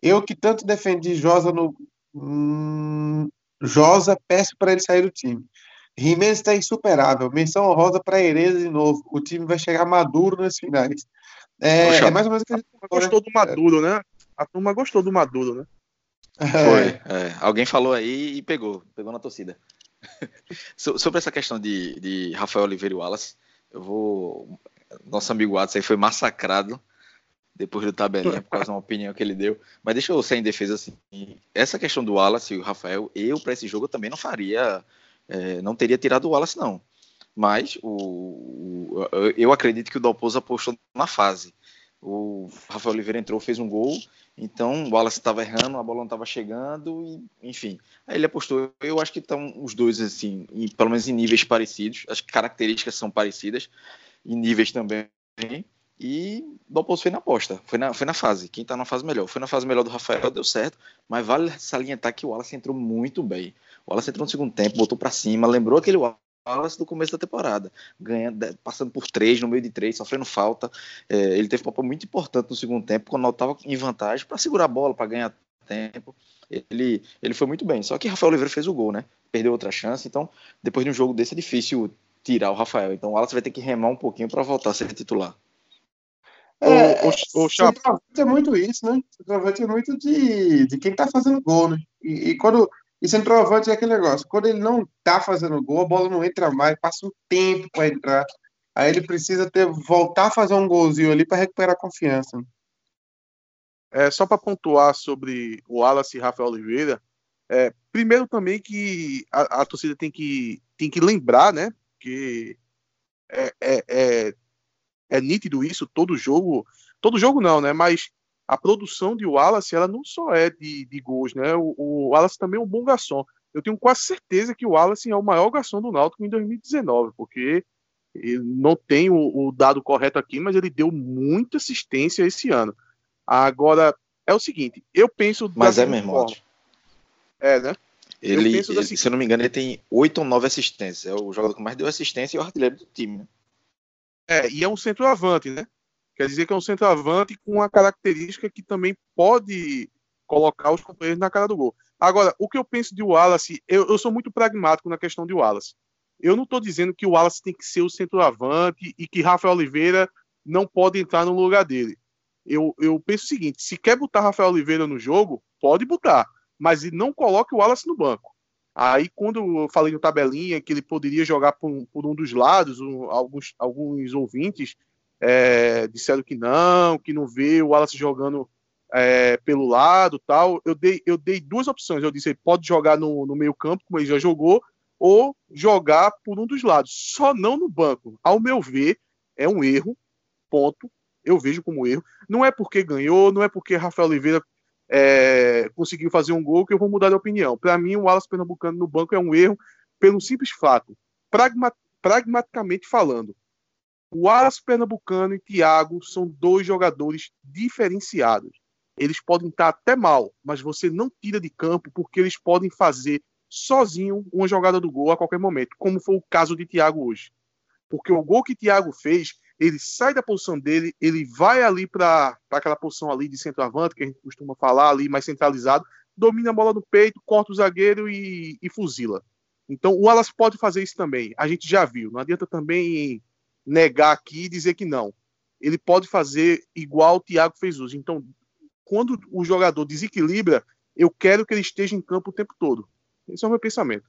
S5: Eu que tanto defendi Josa no. Hum, Josa, peço para ele sair do time. Jimenez está insuperável. Menção honrosa para Hereza de novo. O time vai chegar maduro nas finais.
S6: É, é mais ou menos o que a gente gostou do Maduro, né? A turma gostou do Maduro, né?
S7: Foi. É. Alguém falou aí e pegou. Pegou na torcida. Sobre essa questão de, de Rafael Oliveira e Wallace, eu vou. Nosso amigo Watson aí foi massacrado depois do tabelinha por causa de uma opinião que ele deu. Mas deixa eu ser em defesa assim. Essa questão do Wallace e o Rafael, eu para esse jogo eu também não faria, é, não teria tirado o Wallace não. Mas o, o eu acredito que o Dalpozo apostou na fase. O Rafael Oliveira entrou, fez um gol, então o Wallace estava errando, a bola não estava chegando, e, enfim. Aí ele apostou. Eu acho que estão os dois, assim, em, pelo menos em níveis parecidos. As características são parecidas, em níveis também. E o Dalpozo foi na aposta, foi na, foi na fase. Quem está na fase melhor? Foi na fase melhor do Rafael, deu certo, mas vale salientar que o Wallace entrou muito bem. O Wallace entrou no segundo tempo, botou para cima, lembrou aquele Wallace do começo da temporada, ganhando, passando por três, no meio de três, sofrendo falta. É, ele teve um papel muito importante no segundo tempo, quando estava em vantagem, para segurar a bola, para ganhar tempo. Ele, ele foi muito bem. Só que Rafael Oliveira fez o gol, né? Perdeu outra chance, então depois de um jogo desse é difícil tirar o Rafael. Então o Wallace vai ter que remar um pouquinho para voltar a ser titular.
S5: É, o, o, o centroavante é muito isso, né? Centroavante é muito de, de quem tá fazendo gol, né? E, e quando e centroavante é aquele negócio, quando ele não tá fazendo gol, a bola não entra mais, passa um tempo para entrar. Aí ele precisa ter voltar a fazer um golzinho ali para recuperar a confiança.
S6: É, só para pontuar sobre o Wallace e Rafael Oliveira, é, primeiro também que a, a, torcida tem que, tem que lembrar, né? Que é, é, é, é nítido isso, todo jogo. Todo jogo não, né? Mas a produção de Wallace, ela não só é de, de gols, né? O, o, Wallace também é um bom garçom. Eu tenho quase certeza que o Wallace é o maior garçom do Náutico em 2019, porque não tem o, dado correto aqui, mas ele deu muita assistência esse ano. Agora, é o seguinte, eu penso...
S7: Mas é mesmo, forma.
S6: É, né?
S7: Ele, ele se eu não me engano, ele tem oito ou nove assistências. É o jogador que mais deu assistência e o artilheiro do time. Né?
S6: É, e é um centroavante, né? Quer dizer que é um centroavante com uma característica que também pode colocar os companheiros na cara do gol. Agora, o que eu penso de Wallace, eu, eu sou muito pragmático na questão de Wallace. Eu não estou dizendo que o Wallace tem que ser o centroavante e que Rafael Oliveira não pode entrar no lugar dele. Eu, eu penso o seguinte: se quer botar Rafael Oliveira no jogo, pode botar, mas não coloque o Wallace no banco. Aí, quando eu falei no tabelinha que ele poderia jogar por, por um dos lados, um, alguns, alguns ouvintes é, disseram que não, que não vê o Wallace jogando é, pelo lado tal. Eu dei, eu dei duas opções. Eu disse, ele pode jogar no, no meio campo, como ele já jogou, ou jogar por um dos lados. Só não no banco. Ao meu ver, é um erro, ponto. Eu vejo como erro. Não é porque ganhou, não é porque Rafael Oliveira é, conseguiu fazer um gol que eu vou mudar de opinião. Para mim, o Wallace Pernambucano no banco é um erro pelo simples fato. Pragma, pragmaticamente falando, o Alas Pernambucano e Thiago são dois jogadores diferenciados. Eles podem estar até mal, mas você não tira de campo porque eles podem fazer sozinho uma jogada do gol a qualquer momento, como foi o caso de Thiago hoje. Porque o gol que Thiago fez, ele sai da posição dele, ele vai ali para aquela posição ali de centroavante, que a gente costuma falar ali mais centralizado, domina a bola no peito, corta o zagueiro e, e fuzila. Então o Alas pode fazer isso também. A gente já viu. Não adianta também negar aqui e dizer que não. Ele pode fazer igual o Thiago fez hoje. Então, quando o jogador desequilibra, eu quero que ele esteja em campo o tempo todo. Esse é o meu pensamento.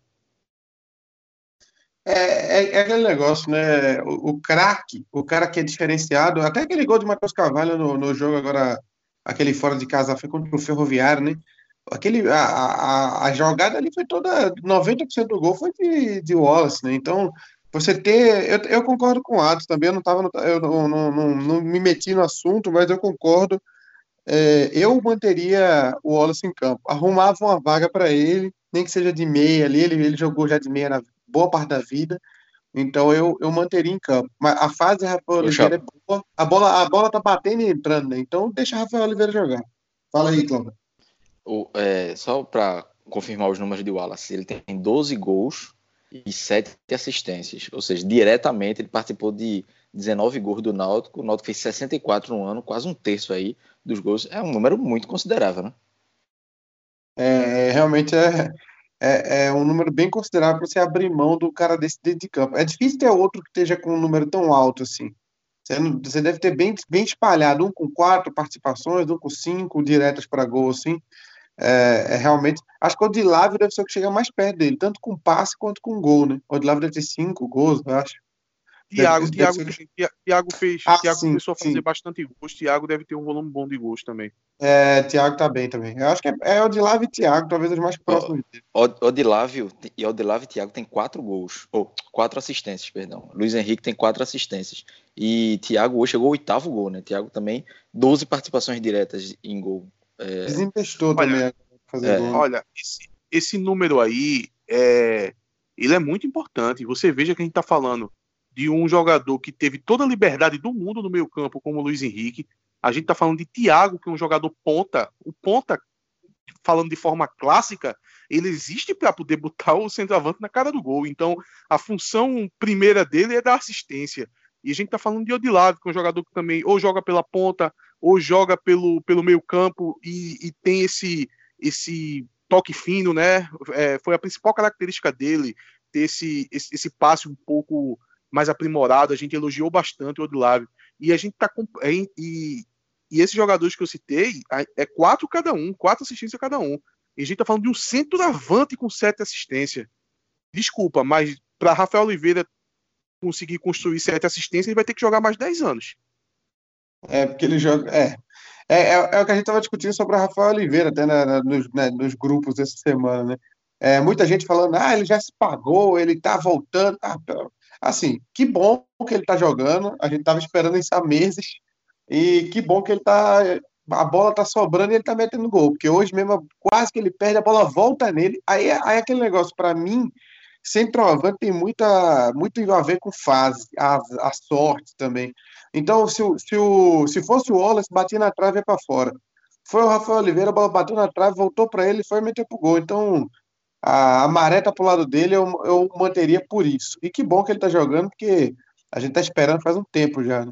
S5: É, é, é aquele negócio, né? O, o craque, o cara que é diferenciado, até aquele gol de Matheus Carvalho no, no jogo agora, aquele fora de casa foi contra o Ferroviário, né? Aquele, a, a, a jogada ali foi toda, 90% do gol foi de, de Wallace, né? Então, você ter. Eu, eu concordo com o Atos também, eu não tava. Eu não, não, não, não me meti no assunto, mas eu concordo. É, eu manteria o Wallace em campo. Arrumava uma vaga para ele, nem que seja de meia ali. Ele, ele jogou já de meia na boa parte da vida. Então eu, eu manteria em campo. Mas a fase de Rafael Oliveira é boa. A bola, a bola tá batendo e entrando, né? Então deixa Rafael Oliveira jogar. Fala aí, Cláudio.
S7: É, só para confirmar os números de Wallace, ele tem 12 gols e 7 assistências. Ou seja, diretamente ele participou de 19 gols do Náutico. O Náutico fez 64 no ano, quase um terço aí dos gols. É um número muito considerável, né?
S5: É, realmente é, é, é um número bem considerável para você abrir mão do cara desse dentro de campo. É difícil ter outro que esteja com um número tão alto assim. Você deve ter bem, bem espalhado, um com quatro participações, um com cinco diretas para gol, assim. É, é, realmente. Acho que o Odilávio deve ser o que chega mais perto dele, tanto com passe quanto com gol, né? O Odilávio deve ter cinco gols, eu acho.
S6: Tiago, Tiago, Tiago fez. Ah, Tiago começou a fazer sim. bastante gols. Tiago deve ter um volume bom de gols também.
S5: É, Tiago tá bem também. Eu acho que é, é Odilávio e Tiago, talvez os mais próximos
S7: dele. Odilávio e Odilávio e Tiago tem quatro gols, ou quatro assistências, perdão. Luiz Henrique tem quatro assistências. E Tiago hoje chegou ao oitavo gol, né? Tiago também, 12 participações diretas em gol.
S5: É... Desinvestou também.
S6: Fazer é. Olha, esse, esse número aí, é, ele é muito importante. Você veja que a gente tá falando de um jogador que teve toda a liberdade do mundo no meio campo, como o Luiz Henrique. A gente está falando de Thiago, que é um jogador ponta. O ponta, falando de forma clássica, ele existe para poder botar o centroavante na cara do gol. Então, a função primeira dele é da assistência. E a gente está falando de Odilávio, que é um jogador que também ou joga pela ponta, ou joga pelo, pelo meio campo e, e tem esse, esse toque fino, né? É, foi a principal característica dele, ter esse, esse, esse passe um pouco mais aprimorado, a gente elogiou bastante o Odilávio. E a gente tá com. É, e, e esses jogadores que eu citei, é quatro cada um, quatro assistências cada um. E a gente tá falando de um centroavante com sete assistências. Desculpa, mas para Rafael Oliveira conseguir construir sete assistências, ele vai ter que jogar mais dez anos.
S5: É, porque ele joga. É. É, é, é o que a gente estava discutindo sobre o Rafael Oliveira, até na, nos, né, nos grupos essa semana, né? É, muita gente falando, ah, ele já se pagou, ele está voltando. Ah, Assim, que bom que ele tá jogando. A gente tava esperando isso há meses. E que bom que ele tá. A bola tá sobrando e ele tá metendo gol. Porque hoje mesmo, quase que ele perde, a bola volta nele. Aí, aí aquele negócio, para mim, centroavante tem muita, muito a ver com fase, a, a sorte também. Então, se, se, o, se fosse o Wallace, batia na trave e para fora. Foi o Rafael Oliveira, a bola bateu na trave, voltou para ele e foi meter pro gol. Então, a, a maré tá pro lado dele, eu, eu manteria por isso. E que bom que ele tá jogando, porque a gente tá esperando faz um tempo já, né?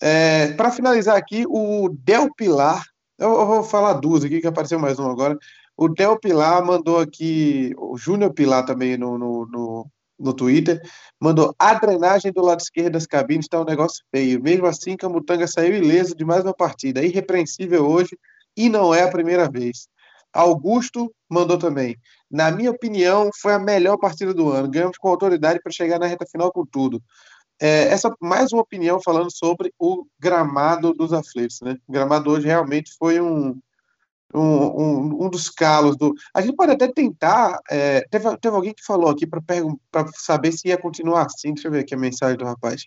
S5: É, para finalizar aqui, o Del Pilar, eu, eu, vou falar duas aqui, que apareceu mais um agora. O Del Pilar mandou aqui, o Júnior Pilar também no, no, no, no, Twitter, mandou a drenagem do lado esquerdo das cabines está um negócio feio. Mesmo assim, Camutanga saiu ileso de mais uma partida, irrepreensível hoje, e não é a primeira vez. Augusto mandou também. Na minha opinião, foi a melhor partida do ano. Ganhamos com autoridade para chegar na reta final com tudo. É, essa mais uma opinião falando sobre o gramado dos aflitos, né? O gramado hoje realmente foi um, um, um, um dos calos do. A gente pode até tentar. É, teve, teve alguém que falou aqui para saber se ia continuar assim. Deixa eu ver aqui a mensagem do rapaz.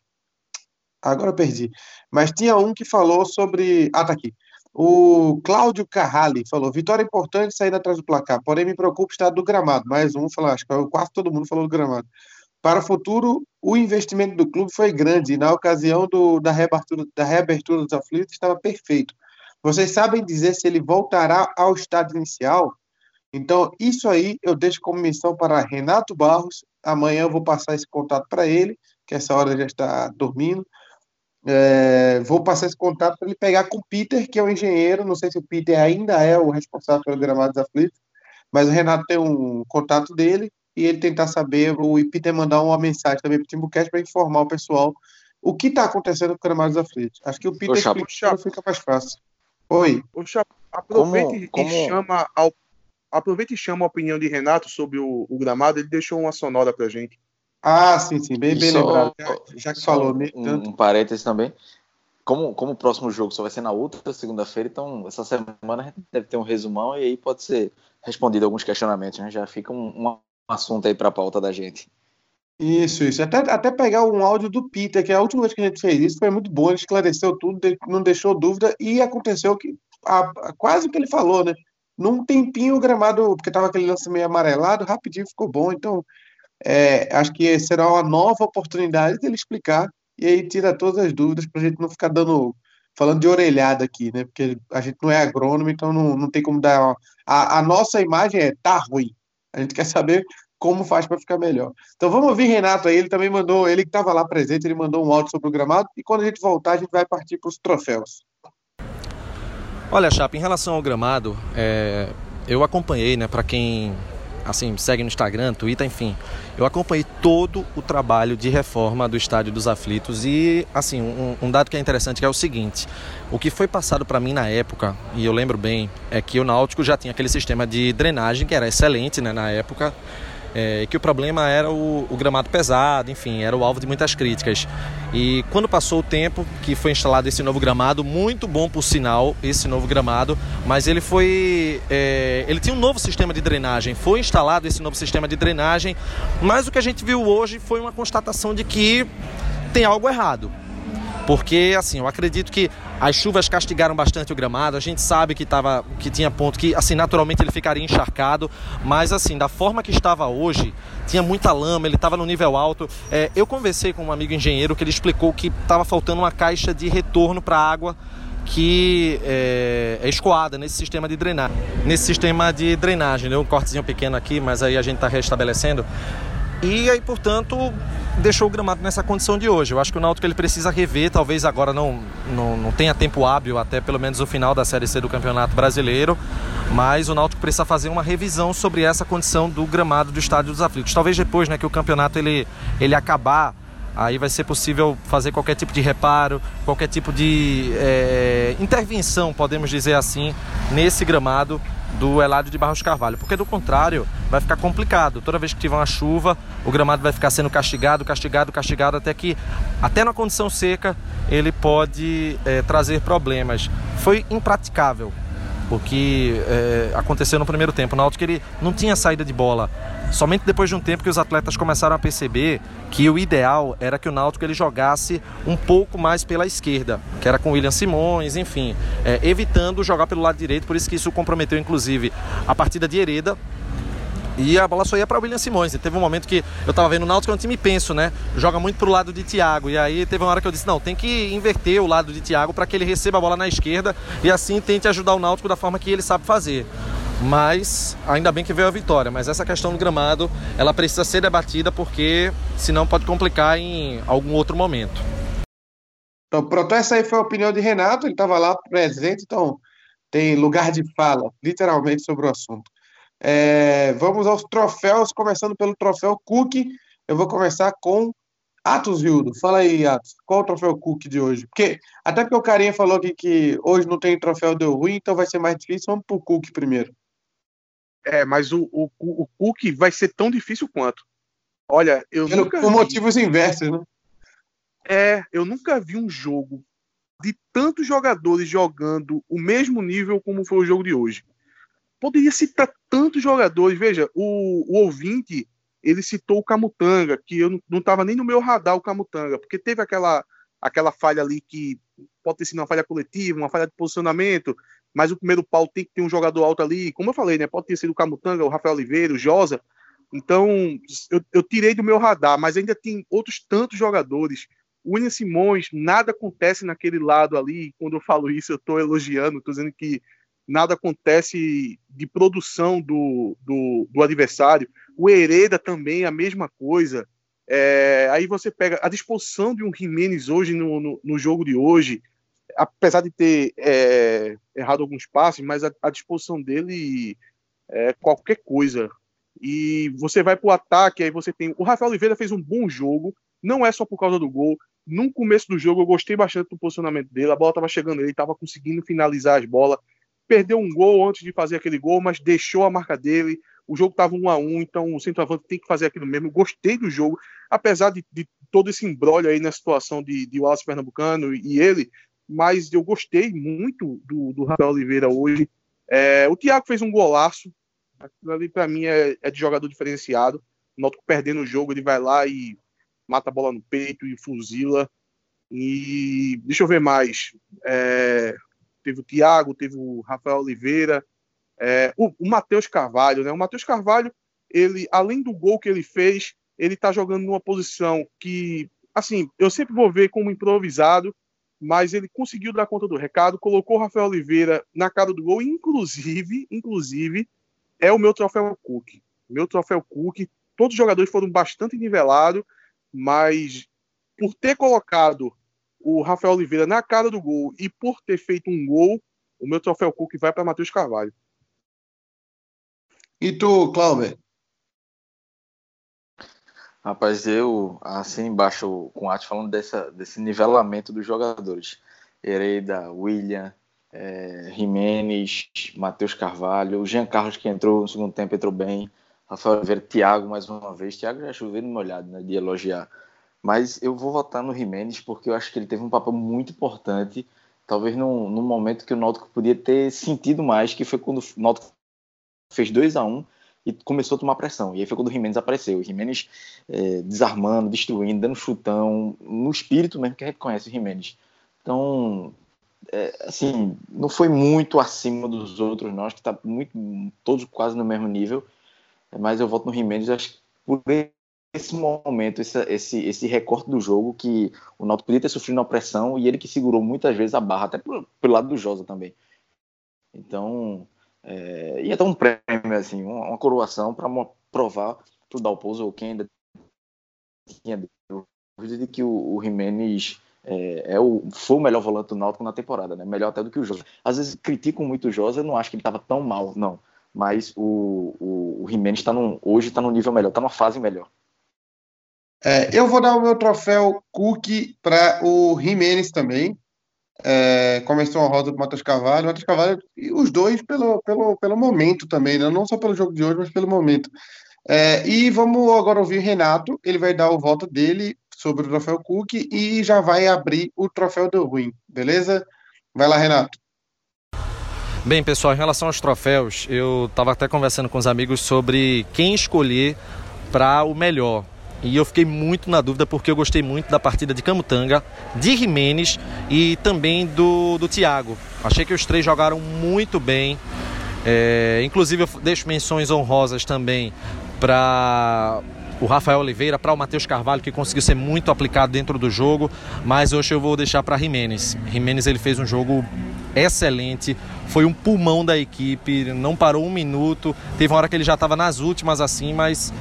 S5: Agora eu perdi. Mas tinha um que falou sobre. Ah, tá aqui. O Cláudio Carrali falou: vitória importante sair atrás do placar, porém me preocupa o estado do gramado. Mais um falou, acho que quase todo mundo falou do gramado. Para o futuro, o investimento do clube foi grande e na ocasião do, da, reabertura, da reabertura dos aflitos estava perfeito. Vocês sabem dizer se ele voltará ao estado inicial? Então, isso aí eu deixo como missão para Renato Barros. Amanhã eu vou passar esse contato para ele, que essa hora já está dormindo. É, vou passar esse contato para ele pegar com o Peter, que é o engenheiro. Não sei se o Peter ainda é o responsável pelo Gramados Aflitos, mas o Renato tem um contato dele e ele tentar saber, o Peter mandar uma mensagem também para o Timbucast para informar o pessoal o que está acontecendo com o Gramados Aflitos. Acho que o Peter Chapo. fica mais fácil. Oi.
S6: O Chapo, aproveite como, e chama ao, aproveite e chama a opinião de Renato sobre o, o gramado. Ele deixou uma sonora para gente.
S5: Ah, sim, sim, bem, bem lembrado. Já que falou,
S7: né? Um, um parênteses também. Como, como o próximo jogo só vai ser na outra segunda-feira, então essa semana a gente deve ter um resumão e aí pode ser respondido alguns questionamentos, né? Já fica um, um assunto aí para a pauta da gente.
S5: Isso, isso. Até, até pegar um áudio do Peter, que é a última vez que a gente fez isso, foi muito bom, ele esclareceu tudo, não deixou dúvida, e aconteceu que a, a, quase o que ele falou, né? Num tempinho o gramado, porque tava aquele lance meio amarelado, rapidinho ficou bom. Então, é, acho que será uma nova oportunidade dele explicar, e aí tira todas as dúvidas para a gente não ficar dando falando de orelhada aqui, né? Porque a gente não é agrônomo, então não, não tem como dar. Uma... A, a nossa imagem é tá ruim. A gente quer saber como faz para ficar melhor. Então vamos ouvir Renato aí, ele também mandou, ele que estava lá presente, ele mandou um áudio sobre o gramado, e quando a gente voltar, a gente vai partir para os troféus.
S1: Olha, Chapa, em relação ao gramado, é, eu acompanhei, né, para quem assim, segue no Instagram, Twitter, enfim. Eu acompanhei todo o trabalho de reforma do Estádio dos Aflitos e, assim, um, um dado que é interessante que é o seguinte: o que foi passado para mim na época, e eu lembro bem, é que o Náutico já tinha aquele sistema de drenagem que era excelente, né, na época é, que o problema era o, o, gramado pesado, enfim, era o alvo de muitas críticas. E quando passou o tempo que foi instalado esse novo gramado, muito bom por sinal esse novo gramado, mas ele foi, é, ele tinha um novo sistema de drenagem, foi instalado esse novo sistema de drenagem, mas o que a gente viu hoje foi uma constatação de que tem algo errado. Porque, assim, eu acredito que as chuvas castigaram bastante o gramado. A gente sabe que, tava, que tinha ponto que, assim, naturalmente ele ficaria encharcado. Mas, assim, da forma que estava hoje, tinha muita lama, ele estava no nível alto. É, eu conversei com um amigo engenheiro que ele explicou que estava faltando uma caixa de retorno para a água que é, é, escoada nesse sistema de drenagem. Nesse sistema de drenagem, deu um cortezinho pequeno aqui, mas aí a gente está restabelecendo. E aí, portanto, deixou o gramado nessa condição de hoje. Eu acho que o Náutico ele precisa rever, talvez agora não, não, não tenha tempo hábil até pelo menos o final da Série C do Campeonato Brasileiro, mas o Náutico precisa fazer uma revisão sobre essa condição do gramado do Estádio dos Aflitos. Talvez depois, né, que o campeonato ele, ele acabar aí vai ser possível fazer qualquer tipo de reparo, qualquer tipo de é, intervenção, podemos dizer assim, nesse gramado do Eládio de Barros Carvalho, porque do contrário vai ficar complicado. Toda vez que tiver uma chuva, o gramado vai ficar sendo castigado, castigado, castigado, até que, até na condição seca, ele pode é, trazer problemas. Foi impraticável o que é, aconteceu no primeiro tempo. O Náutico ele não tinha saída de bola. Somente depois de um tempo que os atletas começaram a perceber que o ideal era que o Náutico ele jogasse um pouco mais pela esquerda, que era com o William Simões, enfim, é, evitando jogar pelo lado direito, por isso que isso comprometeu inclusive a partida de Hereda, e a bola só ia para William Simões. E teve um momento que eu tava vendo o Náutico, é um time penso, né? Joga muito pro lado de Thiago. E aí teve uma hora que eu disse: não, tem que inverter o lado de Thiago para que ele receba a bola na esquerda e assim tente ajudar o Náutico da forma que ele sabe fazer. Mas ainda bem que veio a vitória. Mas essa questão do gramado ela precisa ser debatida porque senão pode complicar em algum outro momento.
S5: Então, pronto, essa aí foi a opinião de Renato, ele estava lá presente, então tem lugar de fala, literalmente, sobre o assunto. É, vamos aos troféus, começando pelo troféu Cook. Eu vou começar com Atos Rildo. Fala aí, Atos, qual o troféu Cook de hoje? Porque, até porque o Carinha falou aqui que hoje não tem troféu deu ruim, então vai ser mais difícil. Vamos pro Cook primeiro.
S6: É, mas o, o, o Cook vai ser tão difícil quanto. Olha, eu
S5: Pelo, nunca. Por vi... motivos inversos, né?
S6: É, eu nunca vi um jogo de tantos jogadores jogando o mesmo nível como foi o jogo de hoje poderia citar tantos jogadores. Veja, o, o ouvinte ele citou o Camutanga, que eu não estava nem no meu radar o Camutanga, porque teve aquela, aquela falha ali que pode ter sido uma falha coletiva, uma falha de posicionamento, mas o primeiro pau tem que ter um jogador alto ali, como eu falei, né? Pode ter sido o Camutanga, o Rafael Oliveira, o Josa. Então, eu, eu tirei do meu radar, mas ainda tem outros tantos jogadores. O William Simões, nada acontece naquele lado ali. Quando eu falo isso, eu estou elogiando, estou dizendo que nada acontece de produção do, do, do adversário. O Hereda também, a mesma coisa. É, aí você pega a disposição de um Jimenez hoje no, no, no jogo de hoje, apesar de ter é, errado alguns passes, mas a, a, disposição dele é qualquer coisa. E você vai para o ataque, aí você tem. O Rafael Oliveira fez um bom jogo, não é só por causa do gol. No começo do jogo, eu gostei bastante do posicionamento dele. A bola estava chegando, ele estava conseguindo finalizar as bolas perdeu um gol antes de fazer aquele gol, mas deixou a marca dele. O jogo estava um a um, então o centroavante tem que fazer aquilo mesmo. Gostei do jogo, apesar de, de todo esse embrólio aí na situação de, de Wallace Pernambucano e ele, mas eu gostei muito do, do Rafael Oliveira hoje. É, o Thiago fez um golaço, aquilo ali para mim é, é, de jogador diferenciado. O Náutico perdendo o jogo, ele vai lá e mata a bola no peito e fuzila. E deixa eu ver mais. É, teve o Thiago, teve o Rafael Oliveira, é, o, o Matheus Carvalho, né? O Matheus Carvalho, ele, além do gol que ele fez, ele tá jogando numa posição que, assim, eu sempre vou ver como improvisado, mas ele conseguiu dar conta do recado, colocou o Rafael Oliveira na cara do gol, inclusive, inclusive, é o meu troféu Cook. Meu troféu Cook. Todos os jogadores foram bastante nivelados, mas por ter colocado o Rafael Oliveira na cara do gol e por ter feito um gol, o meu troféu Cook vai para Matheus Carvalho.
S5: E tu, Cláudio?
S7: Rapaz, eu assim embaixo com o Arte falando dessa, desse nivelamento dos jogadores. Hereda, William, é, Jimenez, Matheus Carvalho, o Jean Carlos que entrou no segundo tempo, entrou bem. Rafael Oliveira, Thiago mais uma vez. Thiago já choveu no molhado, né, de elogiar. Mas eu vou votar no Jimenez porque eu acho que ele teve um papel muito importante, talvez num, num momento que o Náutico podia ter sentido mais, que foi quando o Náutico fez 2 a 1 um, e começou a tomar pressão. E aí foi quando o Jimenez apareceu. O Jimenez é, desarmando, destruindo, dando chutão, no espírito mesmo que a gente conhece o Jimenez. Então, é, assim, não foi muito acima dos outros. Acho que está muito, todos quase no mesmo nível. Mas eu voto no Jimenez, acho que por esse momento, esse, esse, esse recorte do jogo que o Náutico podia ter sofrido uma pressão e ele que segurou muitas vezes a barra, até pelo, pelo lado do Josa também. Então, é, ia dar um prêmio, assim, uma, uma coroação para provar para o Dalpozo ou quem ainda tinha dúvida de que o, o Jimenez é, é, o, foi o melhor volante do Náutico na temporada, né? Melhor até do que o Josa. Às vezes critico muito o Josa, eu não acho que ele estava tão mal, não. Mas o, o, o Jimenez tá num, hoje está num nível melhor, está numa fase melhor.
S5: É, eu vou dar o meu troféu Cook para o Jimenez também. É, começou a roda do Matheus Carvalho. Matheus Carvalho e os dois pelo, pelo, pelo momento também, né? não só pelo jogo de hoje, mas pelo momento. É, e vamos agora ouvir o Renato. Ele vai dar o voto dele sobre o troféu Cook e já vai abrir o troféu do Ruim, beleza? Vai lá, Renato.
S1: Bem, pessoal, em relação aos troféus, eu estava até conversando com os amigos sobre quem escolher para o melhor. E eu fiquei muito na dúvida porque eu gostei muito da partida de Camutanga, de Jimenez e também do, do Thiago. Achei que os três jogaram muito bem. É, inclusive, eu deixo menções honrosas também para o Rafael Oliveira, para o Matheus Carvalho, que conseguiu ser muito aplicado dentro do jogo, mas hoje eu vou deixar para Jimenez. Jimenez ele fez um jogo excelente, foi um pulmão da equipe, não parou um minuto, teve uma hora que ele já estava nas últimas assim, mas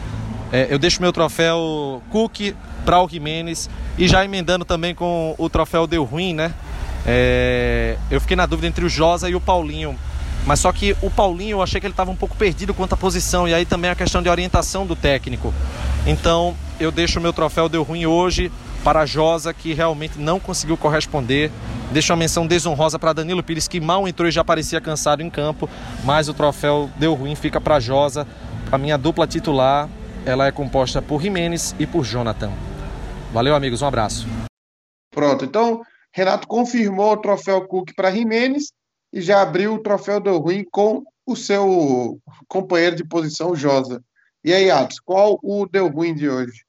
S1: é, eu deixo meu troféu Cook para o Jimenez e já emendando também com o troféu Deu Ruim, né? É, eu fiquei na dúvida entre o Josa e o Paulinho. Mas só que o Paulinho eu achei que ele estava um pouco perdido quanto à posição e aí também a questão de orientação do técnico. Então eu deixo o meu troféu Deu Ruim hoje para a Josa, que realmente não conseguiu corresponder. Deixo uma menção desonrosa para Danilo Pires, que mal entrou e já parecia cansado em campo. Mas o troféu Deu Ruim fica para a Josa, a minha dupla titular ela é composta por Jimenez e por Jonathan. Valeu, amigos, um abraço.
S5: Pronto, então Renato confirmou o troféu Cook para Jimenez e já abriu o troféu do Ruim com o seu companheiro de posição, Josa. E aí, Atos, qual o deu ruim de hoje?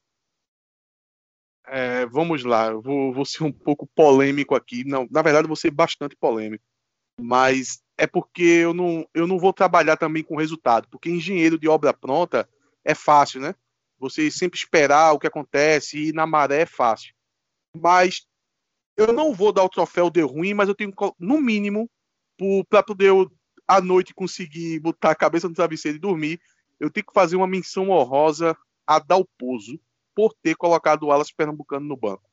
S6: É, vamos lá, eu vou, vou, ser um pouco polêmico aqui. Não, na verdade, vou ser bastante polêmico. Mas é porque eu não, eu não vou trabalhar também com resultado. Porque engenheiro de obra pronta, é fácil, né? Você sempre esperar o que acontece e ir na maré é fácil. Mas eu não vou dar o troféu de ruim, mas eu tenho, no mínimo, para poder eu, à noite conseguir botar a cabeça no travesseiro e dormir, eu tenho que fazer uma menção honrosa a Dalpozo por ter colocado o Alas Pernambucano no banco.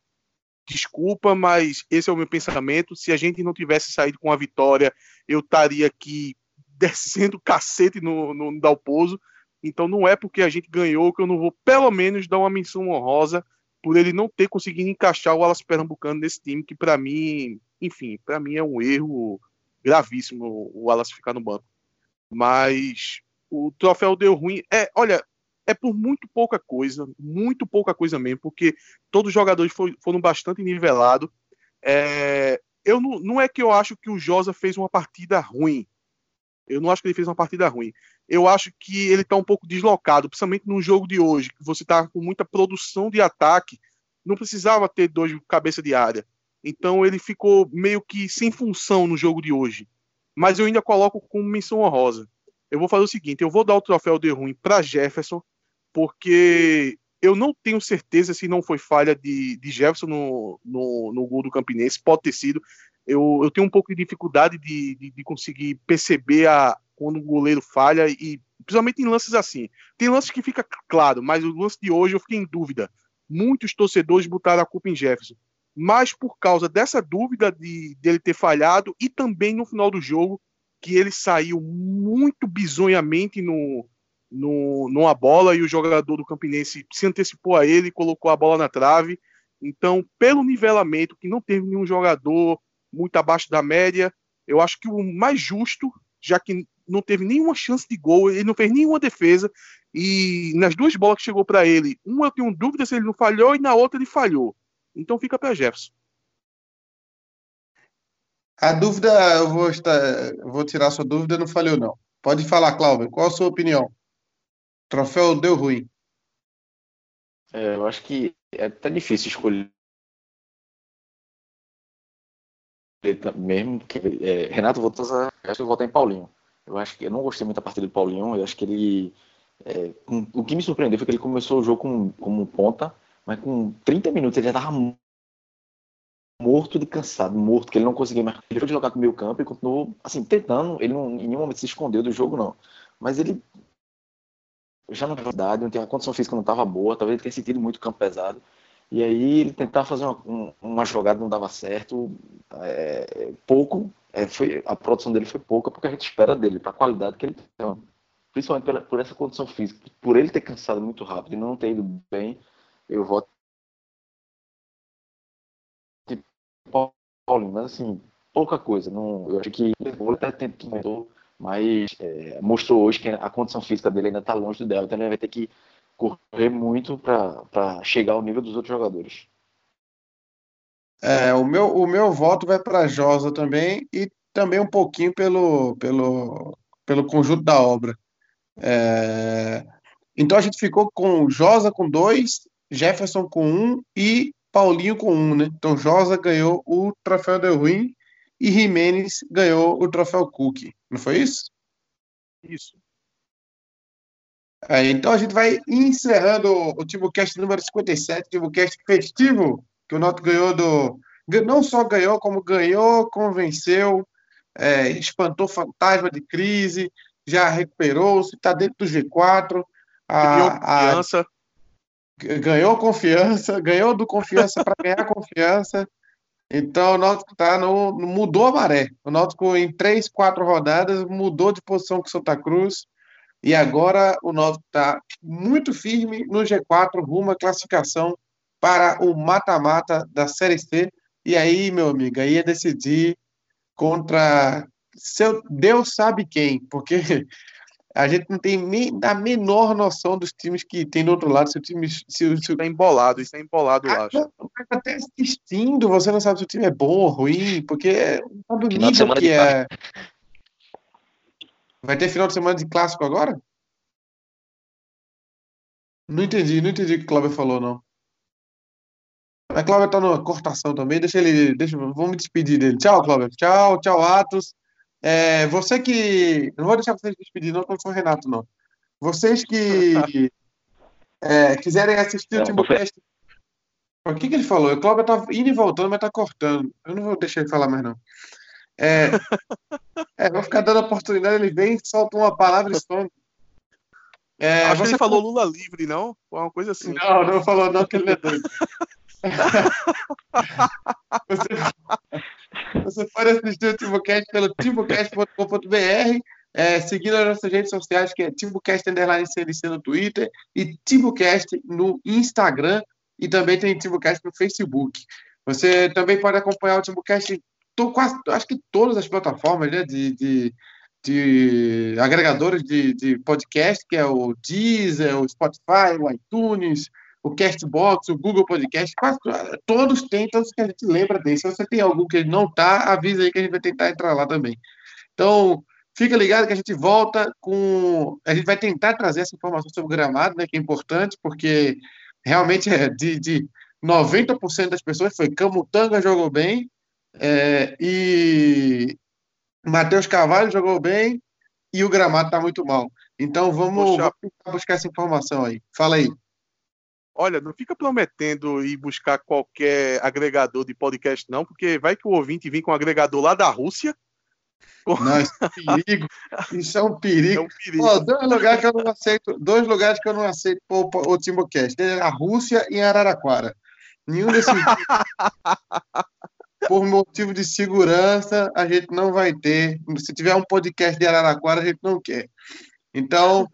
S6: Desculpa, mas esse é o meu pensamento. Se a gente não tivesse saído com a vitória, eu estaria aqui descendo cacete no, no, no Dalpozo. Então não é porque a gente ganhou que eu não vou pelo menos dar uma menção honrosa por ele não ter conseguido encaixar o Alas Pernambucano nesse time, que para mim, enfim, para mim é um erro gravíssimo o Alas ficar no banco. Mas o troféu deu ruim. É, olha, é por muito pouca coisa, muito pouca coisa mesmo, porque todos os jogadores foram bastante nivelados. É, eu não, não é que eu acho que o Josa fez uma partida ruim. Eu não acho que ele fez uma partida ruim. Eu acho que ele está um pouco deslocado, principalmente no jogo de hoje, que você está com muita produção de ataque, não precisava ter dois cabeça de área. Então ele ficou meio que sem função no jogo de hoje. Mas eu ainda coloco como menção honrosa. Eu vou fazer o seguinte: eu vou dar o troféu de ruim para Jefferson, porque eu não tenho certeza se não foi falha de, de Jefferson no, no, no, gol do Campinense. Pode ter sido. Eu, eu tenho um pouco de dificuldade de, de, de conseguir perceber a, quando o goleiro falha, e principalmente em lances assim. Tem lances que fica claro, mas o lance de hoje eu fiquei em dúvida. Muitos torcedores botaram a culpa em Jefferson mas por causa dessa dúvida de dele ter falhado e também no final do jogo que ele saiu muito bizonhamente no, no numa bola e o jogador do Campinense se antecipou a ele e colocou a bola na trave. Então, pelo nivelamento que não teve nenhum jogador muito abaixo da média, eu acho que o mais justo, já que não teve nenhuma chance de gol, ele não fez nenhuma defesa e nas duas bolas que chegou para ele, uma eu tenho dúvida se ele não falhou e na outra ele falhou. Então fica para Jefferson.
S5: A dúvida, eu vou, estar, vou tirar sua dúvida, não falhou não. Pode falar, Cláudio, qual a sua opinião? O troféu deu ruim.
S7: É, eu acho que é até difícil escolher mesmo que é, Renato Votosa, acho que eu votar em Paulinho. Eu acho que eu não gostei muito da partida do Paulinho, eu acho que ele é, o que me surpreendeu foi que ele começou o jogo como, como ponta mas com 30 minutos ele já estava morto de cansado, morto, que ele não conseguia mais. Ele foi deslocado para o meio campo e continuou, assim, tentando. Ele não, em nenhum momento se escondeu do jogo, não. Mas ele já não idade, não tinha, a condição física não estava boa, talvez ele tenha sentido muito campo pesado. E aí ele tentava fazer uma, uma jogada, não dava certo. É, pouco, é, foi, a produção dele foi pouca, porque a gente espera dele, para a qualidade que ele tem. Principalmente pela, por essa condição física, por ele ter cansado muito rápido e não ter ido bem eu voto de Paulinho, mas assim, pouca coisa. Não, eu acho que ele até tentou, mas é, mostrou hoje que a condição física dele ainda está longe do dela, então ele vai ter que correr muito para chegar ao nível dos outros jogadores.
S5: É, o meu, o meu voto vai para Josa também e também um pouquinho pelo, pelo, pelo conjunto da obra. É, então a gente ficou com Josa com dois Jefferson com um e Paulinho com um, né? Então Josa ganhou o troféu Del Ruim e Jimenez ganhou o troféu Cook. Não foi isso?
S6: Isso.
S5: É, então a gente vai encerrando o TimbuCast número 57, TimbuCast festivo, que o Noto ganhou do. Não só ganhou, como ganhou, convenceu, é, espantou fantasma de crise, já recuperou-se, está dentro do G4.
S6: A, Criou confiança. A,
S5: ganhou confiança, ganhou do confiança para ganhar confiança. Então o Náutico tá no, mudou a maré. O Náutico em três, quatro rodadas mudou de posição com o Santa Cruz e agora o Náutico está muito firme no G4 rumo à classificação para o mata-mata da Série C. E aí, meu amigo, aí é decidir contra seu Deus sabe quem, porque a gente não tem nem a menor noção dos times que tem do outro lado. Se o time. Se, se...
S6: Isso é embolado, isso é embolado, eu ah, acho.
S5: Até assistindo, você não sabe se o time é bom ou ruim, porque não sabe o nível que é. Vai ter final de semana de clássico agora? Não entendi, não entendi o que o Cláudio falou, não. A Cláudio tá numa cortação também, deixa ele. Deixa, vamos me despedir dele. Tchau, Cláudio. Tchau, tchau, Atos. É, você que. Não vou deixar vocês despedir, não, porque eu sou o Renato, não. Vocês que é, quiserem assistir o último cast. O que, que ele falou? O Cláudio tá indo e voltando, mas tá cortando. Eu não vou deixar ele falar mais, não. É, é, vou ficar dando oportunidade, ele vem, solta uma palavra e some.
S6: É, Acho que ele falou Lula livre, não? Uma coisa assim.
S5: Não, não falou não, que ele é doido. você, você pode assistir o TimbuCast pelo timbucast.com.br, é, seguindo as nossas redes sociais, que é TimbuCast Underline CLC no Twitter e TimbuCast no Instagram e também tem TimbuCast no Facebook. Você também pode acompanhar o TimbuCast tô quase, acho que todas as plataformas né, de, de, de agregadores de, de podcast, que é o Deezer, o Spotify, o iTunes, o Castbox, o Google Podcast, quase todos têm, todos que a gente lembra desse. Se você tem algum que não tá, avisa aí que a gente vai tentar entrar lá também. Então, Fica ligado que a gente volta com. A gente vai tentar trazer essa informação sobre o gramado, né? Que é importante, porque realmente é de, de 90% das pessoas foi Camutanga jogou bem é, e Matheus Carvalho jogou bem e o gramado está muito mal. Então vamos, vamos buscar essa informação aí. Fala aí.
S6: Olha, não fica prometendo ir buscar qualquer agregador de podcast, não, porque vai que o ouvinte vem com um agregador lá da Rússia.
S5: Não, isso é um perigo. Isso é um perigo. É um perigo. Pô, dois lugares que eu não aceito, dois lugares que eu não aceito o, o Timbocast, a Rússia e Araraquara. Nenhum desses por motivo de segurança, a gente não vai ter. Se tiver um podcast de Araraquara, a gente não quer. Então,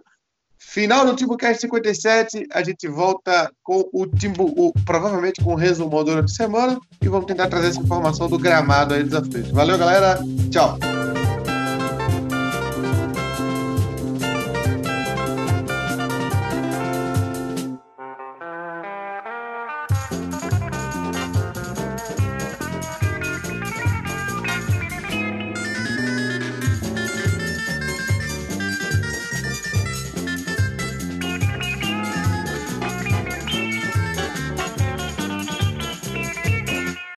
S5: Final do TimbuCast 57, a gente volta com o Timbu, o, provavelmente com o resumo durante a semana e vamos tentar trazer essa informação do gramado aí dos aflitos. Valeu, galera. Tchau.